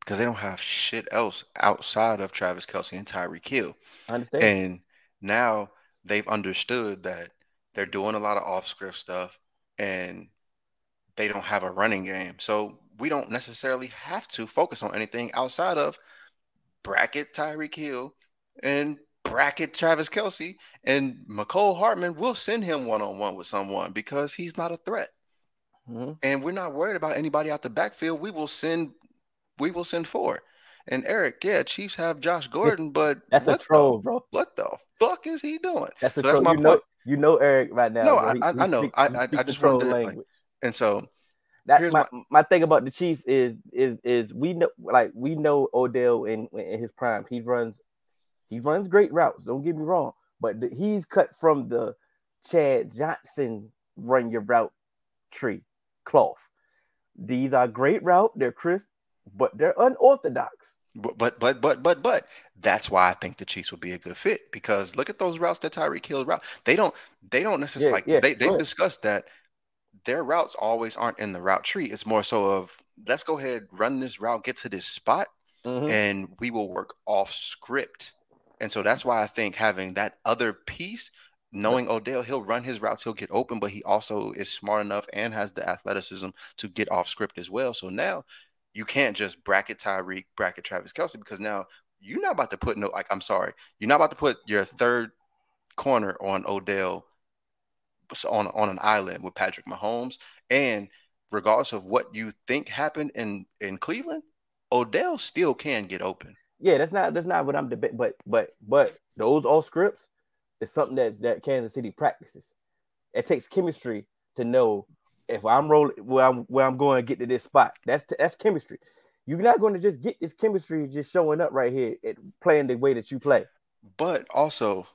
Because they don't have shit else outside of Travis Kelce and Tyreek Hill. I understand. And now they've understood that they're doing a lot of off script stuff and they don't have a running game. So we don't necessarily have to focus on anything outside of bracket Tyreek Hill and bracket Travis Kelce And Mecole Hardman We'll send him one on one with someone because he's not a threat. Mm-hmm. And we're not worried about anybody out the backfield. We will send we will send four. And Eric, yeah, Chiefs have Josh Gordon, but That's a what troll, the, bro. What the fuck is he doing? That's so a that's troll. my you point. know, you know Eric right now. No, bro. He- I- I- he I know. speaks- I- I- I just wanted to, like, language. And so That's my, my- my thing about the Chiefs is is is we know like we know Odell in in his prime. He runs he runs great routes. Don't get me wrong, but the, he's cut from the Chad Johnson run your route tree cloth. These are great route. They're crisp, but they're unorthodox. But but but but but but that's why I think the Chiefs would be a good fit because look at those routes that Tyreek Hill route. They don't they don't necessarily Yeah, like yeah, they they've discussed that their routes always aren't in the route tree. It's more so of let's go ahead run this route, get to this spot, Mhm. and we will work off script. And so that's why I think having that other piece, knowing Odell, he'll run his routes, he'll get open, but he also is smart enough and has the athleticism to get off script as well. So now you can't just bracket Tyreek, bracket Travis Kelce, because now you're not about to put no, like, I'm sorry, you're not about to put your third corner on Odell on, on an island with Patrick Mahomes. And regardless of what you think happened in, in Cleveland, Odell still can get open. Yeah, that's not that's not what I'm debating. But but but those all scripts is something that that Kansas City practices. It takes chemistry to know if I'm rolling where I'm where I'm going to get to this spot. That's that's chemistry. You're not going to just get this chemistry just showing up right here and playing the way that you play. But also,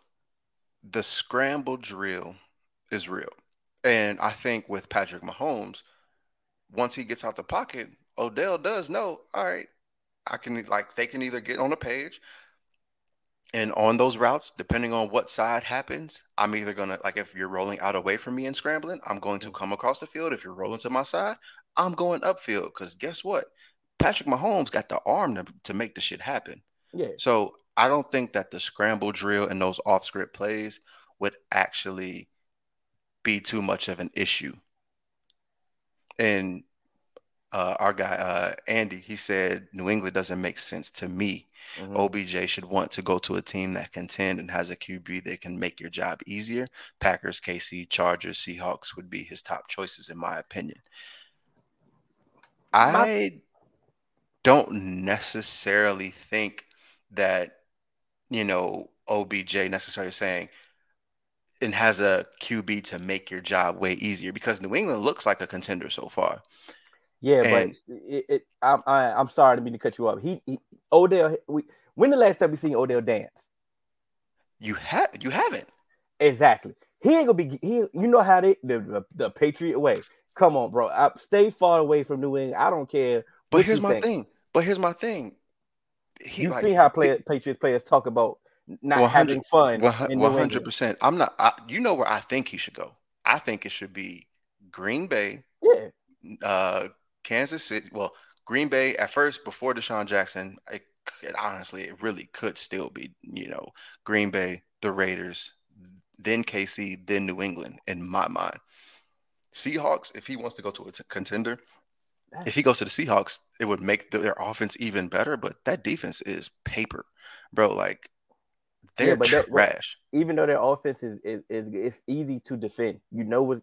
the scramble drill is real. And I think with Patrick Mahomes, once he gets out the pocket, Odell does know, all right, I can like they can either get on a page and on those routes, depending on what side happens, I'm either gonna like if you're rolling out away from me and scrambling, I'm going to come across the field. If you're rolling to my side, I'm going upfield. Because guess what? Patrick Mahomes got the arm to, to make the shit happen. Yeah. So I don't think that the scramble drill and those off script plays would actually be too much of an issue. And uh, our guy uh, Andy, he said New England doesn't make sense to me. Mhm. OBJ should want to go to a team that can contend and has a QB that can make your job easier. Packers, KC, Chargers, Seahawks would be his top choices, in my opinion. I don't necessarily think that, you know, OBJ necessarily saying and has a QB to make your job way easier because New England looks like a contender so far. Yeah, And- but it, it, I'm I, I'm sorry to mean to cut you off. He, he Odell. We, when the last time we seen Odell dance? You have you haven't. Exactly. He ain't gonna be. He, you know how they the the, the Patriot way. Come on, bro. I, stay far away from New England. I don't care. But here's my think. thing. But here's my thing. He You like see how play, Patriots players talk about not 100 having fun. One in New One hundred percent. I'm not. I, you know where I think he should go. I think it should be Green Bay, Yeah, uh, Kansas City. Well, Green Bay at first before DeSean Jackson. It, it honestly, it really could still be. You know, Green Bay, the Raiders, then KC, then New England. In my mind, Seahawks. If he wants to go to a t- contender, if he goes to the Seahawks, it would make their offense even better. But that defense is paper, bro. Like they're but that- trash. even though their offense is, is is it's easy to defend. You know what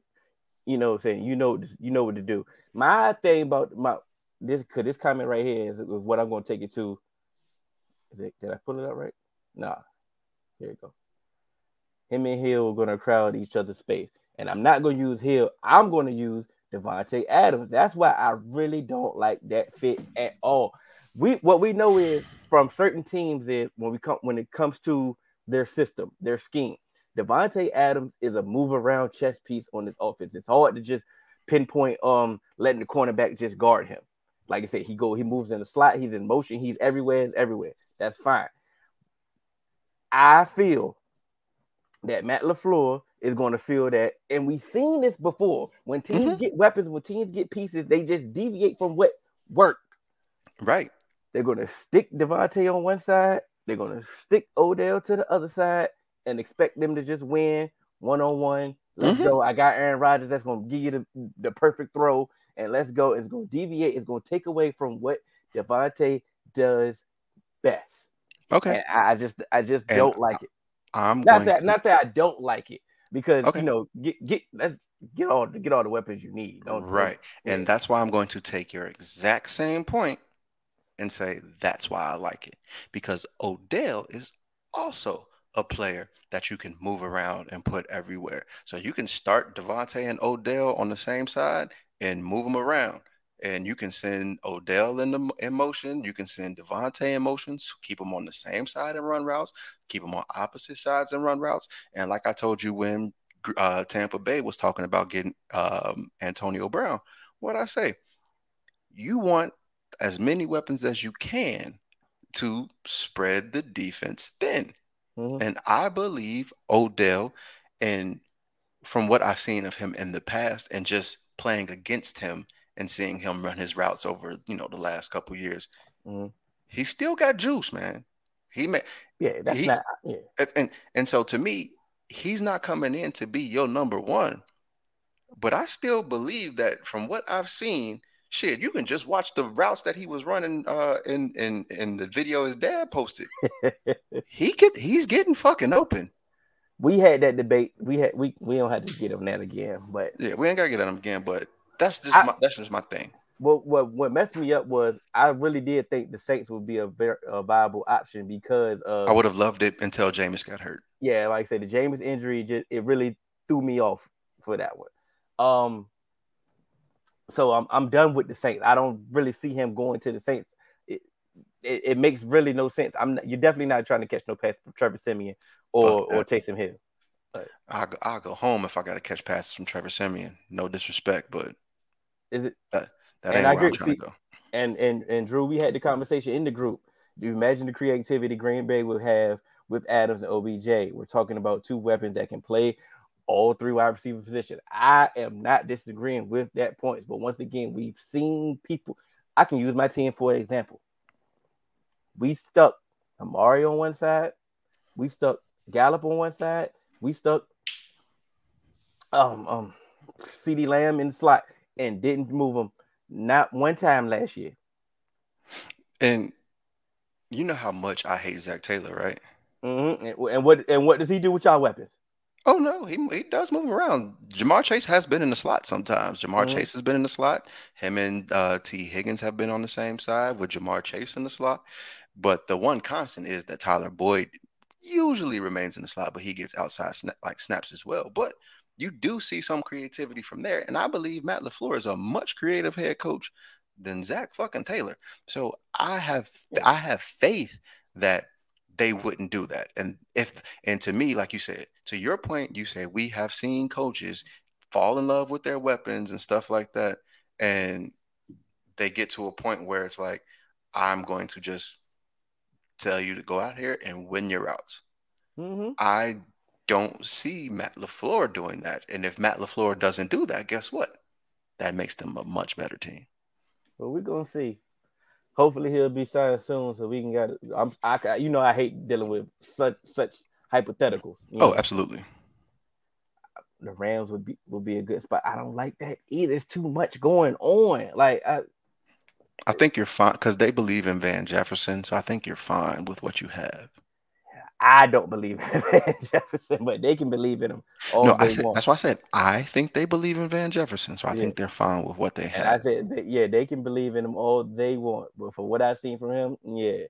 you know what I'm saying. You know you know what to do. My thing about my this cause this comment right here is, is what I'm gonna take it to. Is it did I pull it up right? Nah. Here you go. Him and Hill are gonna crowd each other's space. And I'm not gonna use Hill. I'm gonna use Davante Adams. That's why I really don't like that fit at all. We what we know is from certain teams is when we come when it comes to their system, their scheme. Davante Adams is a move around chess piece on this offense. It's hard to just pinpoint um letting the cornerback just guard him. Like I said, he go he moves in the slot, he's in motion, he's everywhere, he's everywhere. That's fine. I feel that Matt LaFleur is going to feel that, and we've seen this before. When teams Mhm. get weapons, when teams get pieces, they just deviate from what worked. Right. They're going to stick Davante on one side, they're going to stick Odell to the other side, and expect them to just win one on one. Let's Mhm. go. I got Aaron Rodgers that's going to give you the, the perfect throw, and let's go. It's going to deviate, it's going to take away from what Davante does best. Okay. And I just I just And don't like it. I'm Not that to- not that I don't like it because Okay. you know get get let's get all get all the weapons you need. Right. And that's why I'm going to take your exact same point and say that's why I like it. Because Odell is also a player that you can move around and put everywhere. So you can start Davante and Odell on the same side and move them around. And you can send Odell in the in motion. You can send Davante in motion. So keep them on the same side and run routes. Keep them on opposite sides and run routes. And like I told you when uh, Tampa Bay was talking about getting um, Antonio Brown, what I say, you want as many weapons as you can to spread the defense thin. Mhm. And I believe Odell, and from what I've seen of him in the past, and just playing against him and seeing him run his routes over, you know, the last couple years, Mhm. he still got juice, man. He may, yeah, that's he- not yeah. and and so to me, he's not coming in to be your number one. But I still believe that from what I've seen, shit, you can just watch the routes that he was running uh in in in the video his dad posted. he could he's getting fucking open. we had that debate. We had we we don't have to get on that again. But Yeah, we ain't gotta get on him again, but that's just I- my that's just my thing. what what what messed me up was I really did think the Saints would be a very a viable option because of I would have loved it until Jameis got hurt. yeah, like I said, the Jameis injury just it really threw me off for that one. Um, so I'm I'm done with the Saints. I don't really see him going to the Saints. It it, it makes really no sense. I'm not, you're definitely not trying to catch no pass from Trevor Siemian or or that. Taysom Hill. I'll go, I'll go home if I gotta catch passes from Trevor Siemian. No disrespect, but Is it that And ain't I where I'm agree. trying See, to go. and and and Drew, we had the conversation in the group. Do you imagine the creativity Green Bay will have with Adams and OBJ? We're talking about two weapons that can play all three wide receiver position. I am not disagreeing with that point, but once again, we've seen people. I can use my team for example. We stuck Amari on one side, we stuck Gallup on one side, we stuck um um CeeDee Lamb in the slot and didn't move him not one time last year. And you know how much I hate Zac Taylor, right? Mm-hmm. And, and what and what does he do with y'all weapons? Oh no, he he does move around. Ja'Marr Chase has been in the slot sometimes. Ja'Marr Mhm. Chase has been in the slot. Him and uh, Tee Higgins have been on the same side with Ja'Marr Chase in the slot. But the one constant is that Tyler Boyd usually remains in the slot, but he gets outside sna- like snaps as well. But you do see some creativity from there, and I believe Matt LaFleur is a much creative head coach than Zac fucking Taylor. So I have I have faith that they wouldn't do that. And if and to me, like you said, to your point, you say we have seen coaches fall in love with their weapons and stuff like that, and they get to a point where it's like, I'm going to just tell you to go out here and win your routes. Mm-hmm. I don't see Matt LaFleur doing that. And if Matt LaFleur doesn't do that, guess what? That makes them a much better team. Well, we're gonna see. Hopefully, he'll be signed soon, so we can get. I'm, I, you know, I hate dealing with such such hypotheticals. Oh, know. absolutely. the Rams would be would be a good spot. I don't like that either. It's too much going on. Like I, I think you're fine because they believe in Van Jefferson. So I think you're fine with what you have. I don't believe in Van Jefferson, but they can believe in him all no, they I said want. that's why I said I think they believe in Van Jefferson. So I Yeah. think they're fine with what they And I have. said, that, yeah, they can believe in him all they want, but for what I've seen from him, yeah,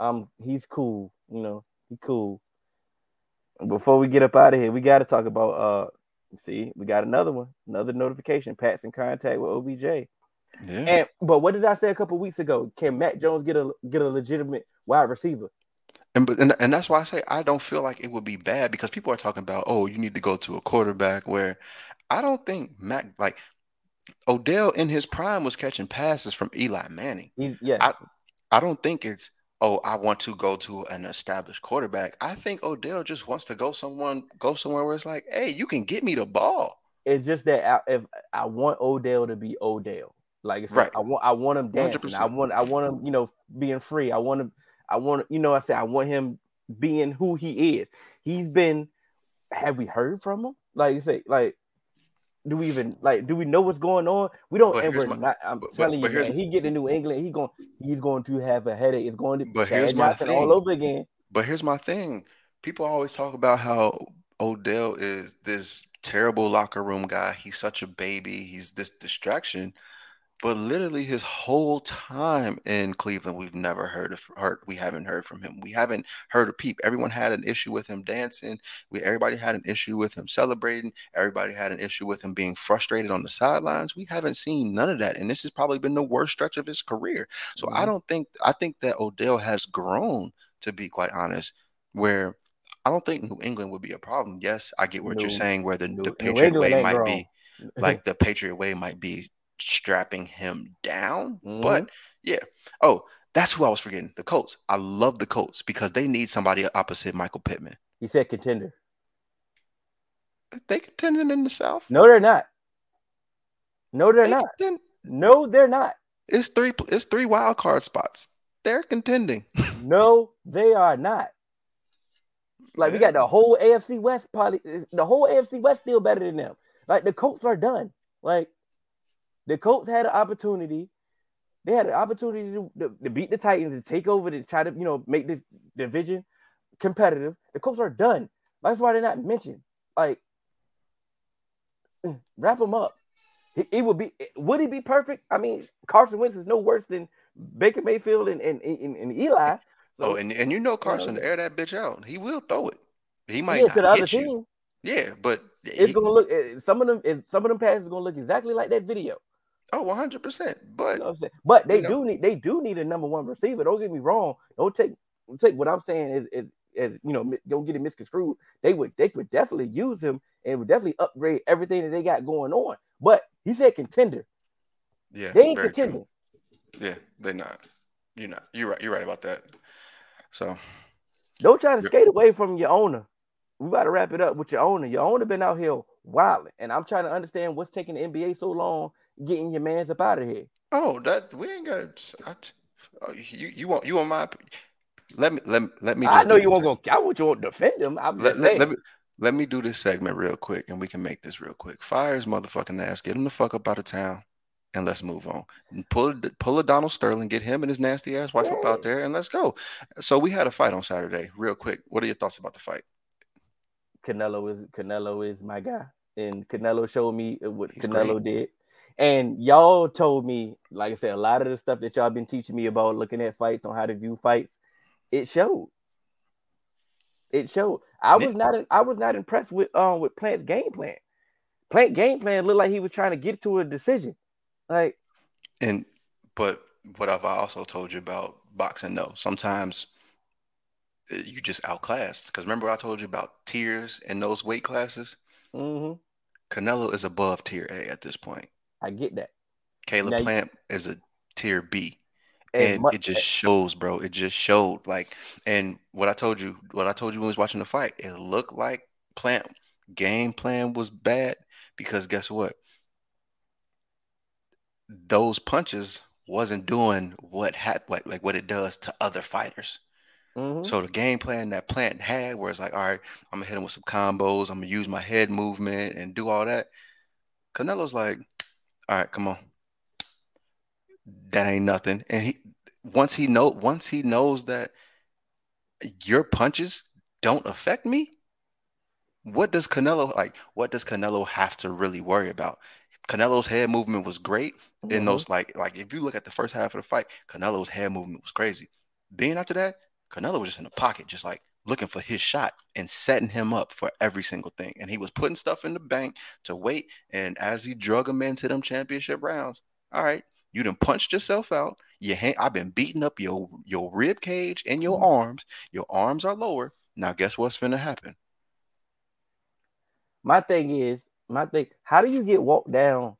um, he's cool. You know, he cool. Before we get up out of here, we got to talk about uh See, we got another one, another notification. Pat's in contact with OBJ. Yeah. And but what did I say a couple weeks ago? Can Mac Jones get a get a legitimate wide receiver? And but and, and that's why I say I don't feel like it would be bad because people are talking about oh you need to go to a quarterback where I don't think Mac like Odell in his prime was catching passes from Eli Manning. He's yeah. I I don't think it's oh I want to go to an established quarterback. I think Odell just wants to go someone go somewhere where it's like hey you can get me the ball. it's just that I, if I want Odell to be Odell, like Right. I want I want him dancing. I 100%. want I want him you know being free. I want him I want you know I said I want him being who he is. He's been. Have we heard from him? Like you say, like do we even like do we know what's going on? We don't. But and we're my- not. I'm but- telling but you, man. He get to New England. He going he's going to have a headache. It's going to But here's my thing. all over again. But here's my thing. People always talk about how Odell is this terrible locker room guy. He's such a baby. He's this distraction. But literally his whole time in Cleveland, we've never heard of heard we haven't heard from him. We haven't heard a peep. Everyone had an issue with him dancing. We everybody had an issue with him celebrating. Everybody had an issue with him being frustrated on the sidelines. We haven't seen none of that. And this has probably been the worst stretch of his career. So I Mhm. don't think I think that Odell has grown to be quite honest, where I don't think New England would be a problem. Yes, I get what you're saying, where the, the Patriot way might be like the Patriot way might be strapping him down. Mhm. But yeah. Oh, that's who I was forgetting. The Colts. I love the Colts because they need somebody opposite Michael Pittman. he said contender. They contending in the South. No, they're not. No, they're They not. contend- No, they're not. It's three. It's three wild card spots. They're contending. No, they are not. Like we got the whole AFC West probably the whole AFC West still better than them. Like the Colts are done. Like the Colts had an opportunity. They had an opportunity to, to, to beat the Titans to take over to try to you know make the division competitive. The Colts are done. That's why they're not mentioned. Like wrap them up. It, it would be would he be perfect? I mean, Carson Wentz is no worse than Baker Mayfield and and, and, and Eli. So oh, and, and you know Carson to air that bitch out. He will throw it. He might yeah, not to the other you. team, Yeah, but it's he- gonna look. eh, Some of them, eh, some of them passes are gonna look exactly like that video. Oh 100. percent You But know I'm saying? But they You know. do need, they do need a number one receiver. Don't get me wrong. Don't take take what I'm saying is is, is you know don't get it misconstrued. They would they would definitely use him and would definitely upgrade everything that they got going on. But he said contender. yeah, They ain't very true. Yeah, they're not. You're not. You're right. You're right about that. So Don't try to skate away from your owner. We got to wrap it up with your owner. Your owner been out here wilding, and I'm trying to understand what's taking the NBA so long getting your man's up out of here. oh, that we ain't got. oh, you you want you want my? Let me let me let me. I know you won't go. I want you to defend him. I'm let, let, let me let me do this segment real quick and we can make this real quick. Fire his motherfucking ass, get him the fuck up out of town, and let's move on. And pull pull a Donald Sterling, get him and his nasty ass wife up out there, and let's go. So we had a fight on Saturday, real quick. What are your thoughts about the fight? Canelo is Canelo is my guy, and Canelo showed me what He's Canelo did. And y'all told me, like I said, a lot of the stuff that y'all been teaching me about looking at fights on how to view fights, it showed. It showed. I was not. I was not impressed with um with Plant's game plan. Plant game plan looked like he was trying to get to a decision. Like And but what I've I also told you about boxing? though? sometimes uh, you just outclassed. Because remember what I told you about tiers in those weight classes. mhm, Canelo is above tier A at this point. I get that. Caleb Now you- Plant is a tier B. And it just shows, bro. It just showed. Like, and what I told you, what I told you when we was watching the fight, it looked like Plant game plan was bad because guess what? Those punches wasn't doing what had what like what it does to other fighters. mhm. So the game plan that Plant had, where it's like, all right, I'm gonna hit him with some combos, I'm gonna use my head movement and do all that. Canelo's like, all right, come on. That ain't nothing. And he once he know once he knows that your punches don't affect me, what does Canelo like? What does Canelo have to really worry about? Canelo's head movement was great in Mhm. those like like if you look at the first half of the fight, Canelo's head movement was crazy. Then after that, Canelo was just in the pocket, just like looking for his shot and setting him up for every single thing. And he was putting stuff in the bank to wait. And as he drug him into them championship rounds, all right, you done punched yourself out. You ha- I've been beating up your your rib cage and your mm-hmm. arms. Your arms are lower. Now guess what's gonna happen? My thing is, my thing, how do you get walked down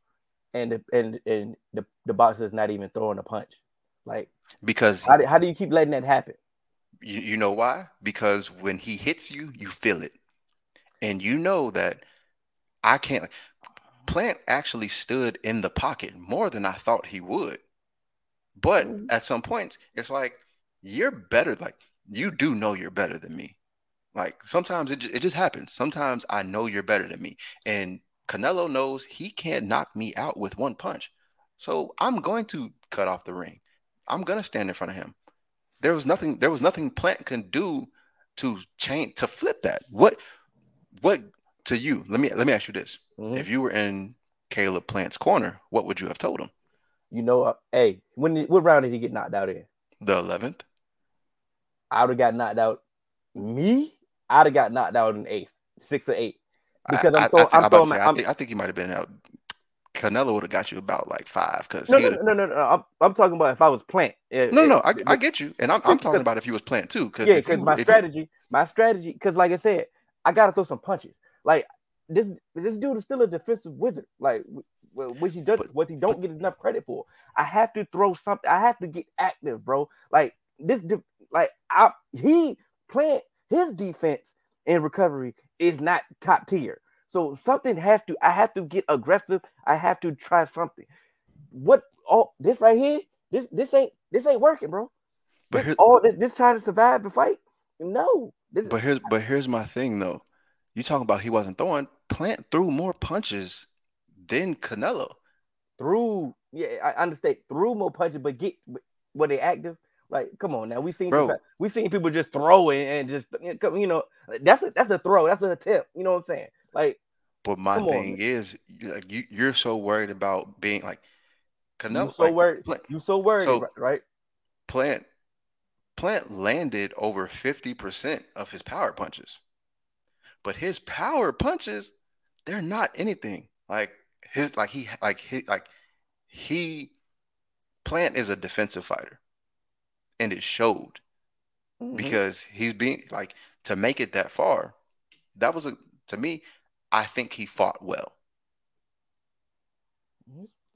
and the and and the, the boxer's not even throwing a punch? Like Because how do, how do you keep letting that happen? You, you know why? Because when he hits you, you feel it. And you know that I can't Plant actually stood in the pocket more than I thought he would. But Mhm. at some points, it's like you're better. Like you do know you're better than me. Like sometimes it, it just happens. Sometimes I know you're better than me. And Canelo knows he can't knock me out with one punch. So I'm going to cut off the ring. I'm gonna stand in front of him. There was nothing, there was nothing Plant can do to change to flip that. What what to you? Let me let me ask you this. Mhm. If you were in Caleb Plant's corner, what would you have told him? You know, uh, hey, when what round did he get knocked out in? The eleventh? I would have got knocked out. Me, I'd have got knocked out in eighth, six or eight. Because I, I'm I, throwing, I, think, I'm I'm throwing, say, my, I I'm, think I think he might have been out. Canelo would have got you about like five because no, no, no, no, no, no. I'm, I'm talking about if I was plant. No, yeah, no, I, I get you, and I'm, I'm talking about if he was Plant too. Because yeah, because you, my you- strategy, my strategy, because like I said, I gotta throw some punches. Like this, this dude is still a defensive wizard. Like which he does, But- what he don't but- get enough credit for. I have to throw something. I have to get active, bro. Like this, like I, he plant his defense and recovery is not top tier. So something has to. I have to get aggressive. I have to try something. What? Oh, this right here. This this ain't this ain't working, bro. but This, all this, this trying to survive the fight. No, this but here's but here's my thing though. You talking about he wasn't throwing. Plant threw more punches than Canelo. through. Yeah, I understand through more punches, but get were they active? Like, come on now. We seen people, we seen people just throwing and just you know that's a that's a throw. That's an attempt. You know what I'm saying? Like, But my Come on, thing is, like you, you're so worried about being like you Canelo. so like, worried. Plant- You so worried, so- right-? Plant Plant landed over 50% of his power punches. But his power punches, they're not anything. Like his like he like he like he Plant is a defensive fighter. And it showed Mhm. because he's being like to make it that far. That was a to me, I think he fought well.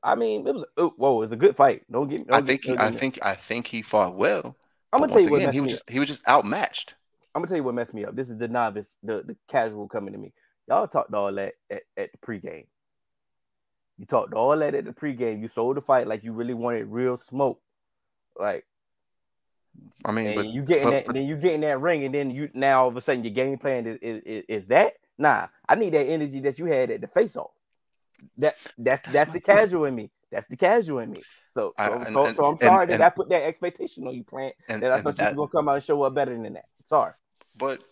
I mean, it was whoa, it was a good fight. Don't get. Don't I get- think he, get I me- think I think he fought well. I'm gonna tell you what again, messed he was me just he was just outmatched. I'm gonna tell you what messed me up. This is the novice, the, the casual coming to me. Y'all talked all that at, at the pregame. You talked all that at the pregame. You sold the fight like you really wanted real smoke. Like I mean, but you get in but- that, and then you get in that ring, and then you now all of a sudden your game plan is is, is, is that? Nah, I need that energy that you had at the face off. That that's That's that's, the point. casual in me. That's the casual in me. So I- so, and- so, and- so I'm and- sorry that and- I put that expectation on you, plant. and, That I thought that- you were gonna come out and show up better than that. Sorry. but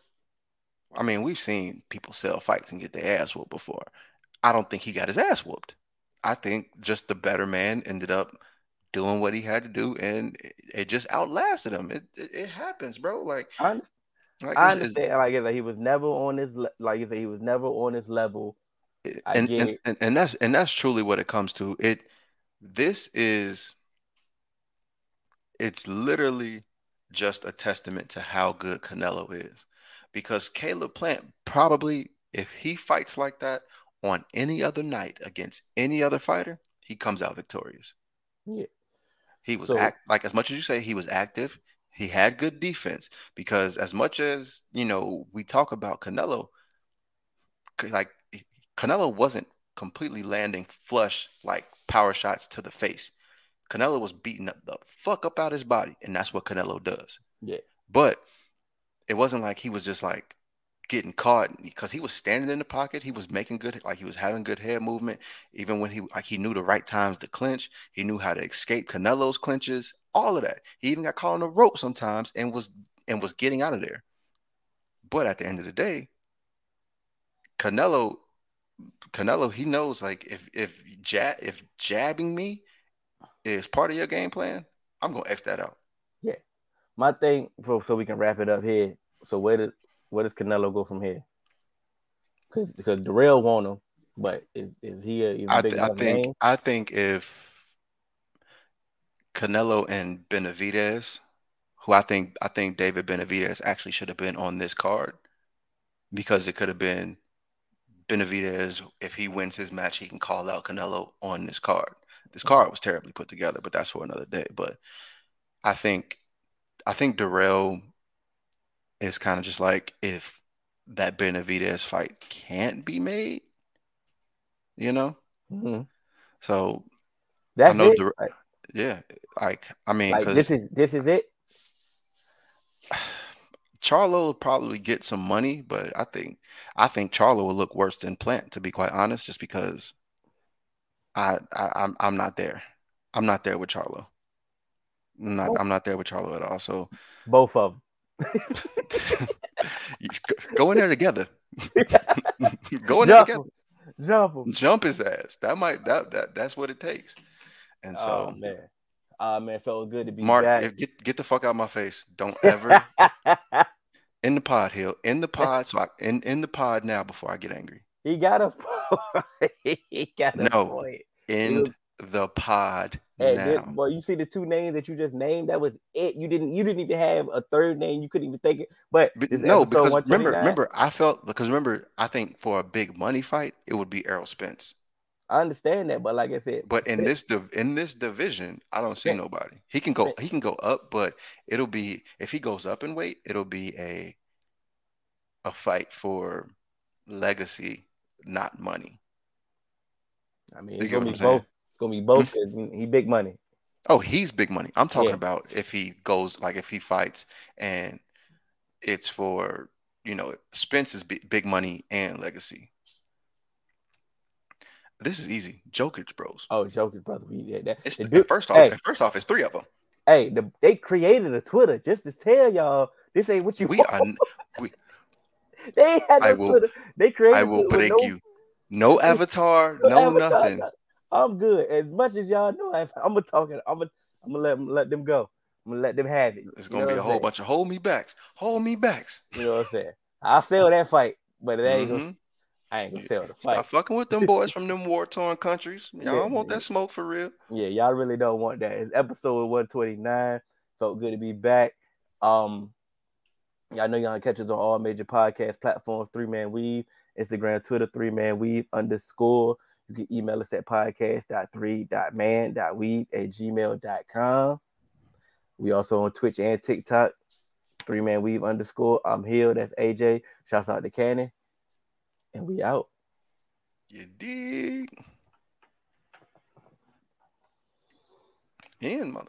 I mean, we've seen people sell fights and get their ass whooped before. I don't think he got his ass whooped. I think just the better man ended up doing what he had to do, and it, it just outlasted him. It, it it happens, bro. Like, I. like I understand. Like I said, he was never on his le- like you said, he was never on his level. And, and, and and that's and that's truly what it comes to. It this is it's literally just a testament to how good Canelo is. Because Caleb Plant probably, if he fights like that on any other night against any other fighter, he comes out victorious. Yeah. He was So- act like as much as you say he was active, he had good defense. Because as much as you know, we talk about Canelo, like Canelo wasn't completely landing flush like power shots to the face. Canelo was beating up the fuck up out his body, and that's what Canelo does. Yeah. But it wasn't like he was just like getting caught because he was standing in the pocket. He was making good, like he was having good head movement. Even when he like he knew the right times to clinch, he knew how to escape Canelo's clinches. All of that. He even got caught on the rope sometimes and was and was getting out of there. But at the end of the day, Canelo, Canelo, he knows like if if jab if jabbing me is part of your game plan, I'm gonna X that out. Yeah. My thing, so so we can wrap it up here. so where does where does Canelo go from here? Because because Darrell want him, but is, is he a, I, th- I think name? I think if Canelo and Benavidez, who I think I think David Benavidez actually should have been on this card because it could have been Benavidez if he wins his match he can call out Canelo on this card. This card was terribly put together, but that's for another day. But I think I think Darrell is kind of just like if that Benavidez fight can't be made, you know. Mhm. So That's know it. Dar- Like, yeah, like I mean, like, this is this is it. Charlo will probably get some money, but I think I think Charlo will look worse than Plant, to be quite honest, just because I, I I'm I'm not there. I'm not there with Charlo. I'm not oh. I'm not there with Charlo at all. So Both of them. go- in there together. go in there Jump together. 'em. Jump 'em. Jump his ass. That might that that that's what it takes. And so oh man, oh man, felt good to be Mark, back. get get the fuck out of my face. Don't ever in the pod hill. In the pod, so I, in in the pod now before I get angry. he got a point. he got a No. point. In the pod Hey, now. boy, you see the two names that you just named? That was it. You didn't. You didn't even have a third name. You couldn't even think it. But, But no, because remember, remember, I felt because remember, I think for a big money fight, it would be Errol Spence. I understand that, but like I said, But in this div- in this division, I don't see nobody. He can go he can go up, but it'll be if he goes up in weight, it'll be a a fight for legacy, not money. I mean, You it's gonna what be I'm saying? both. It's gonna be both. Hmm? he big money. Oh, he's big money. I'm talking Yeah. about if he goes like if he fights and it's for you know Spence is big money and legacy. This is easy. Jokic, bros. Oh, Joker's brother. we- did that- It's the dude- first off. hey. First off, it's three of them. Hey, the, they created a Twitter just to tell y'all this ain't what you We want. are. n- They had no I will- Twitter. They created. I will break no- you. No avatar. No avatar. nothing. I'm good. As much as y'all know, I'm gonna talk it. I'm gonna. I'm gonna let them let them go. I'm gonna let them have it. It's gonna know be a whole saying? bunch of hold me backs. Hold me backs. You know what I'm saying? I'll sell that fight, but it ain't gonna. Mm-hmm. I ain't gonna tell the Stop fucking with them boys from them war torn countries. Y'all Yeah, don't want yeah. that smoke for real. Yeah, y'all really don't want that. It's episode 129. Felt good to be back. Um, y'all know y'all catch us on all major podcast platforms. Three Man Weave, Instagram, Twitter, Three Man Weave underscore. You can email us at podcast.3.man.weave at gmail.com. We also on Twitch and TikTok. Three Man Weave underscore. I'm Hill. That's AJ. Shouts out to Cannon. And we out. You dig? And motherfucker.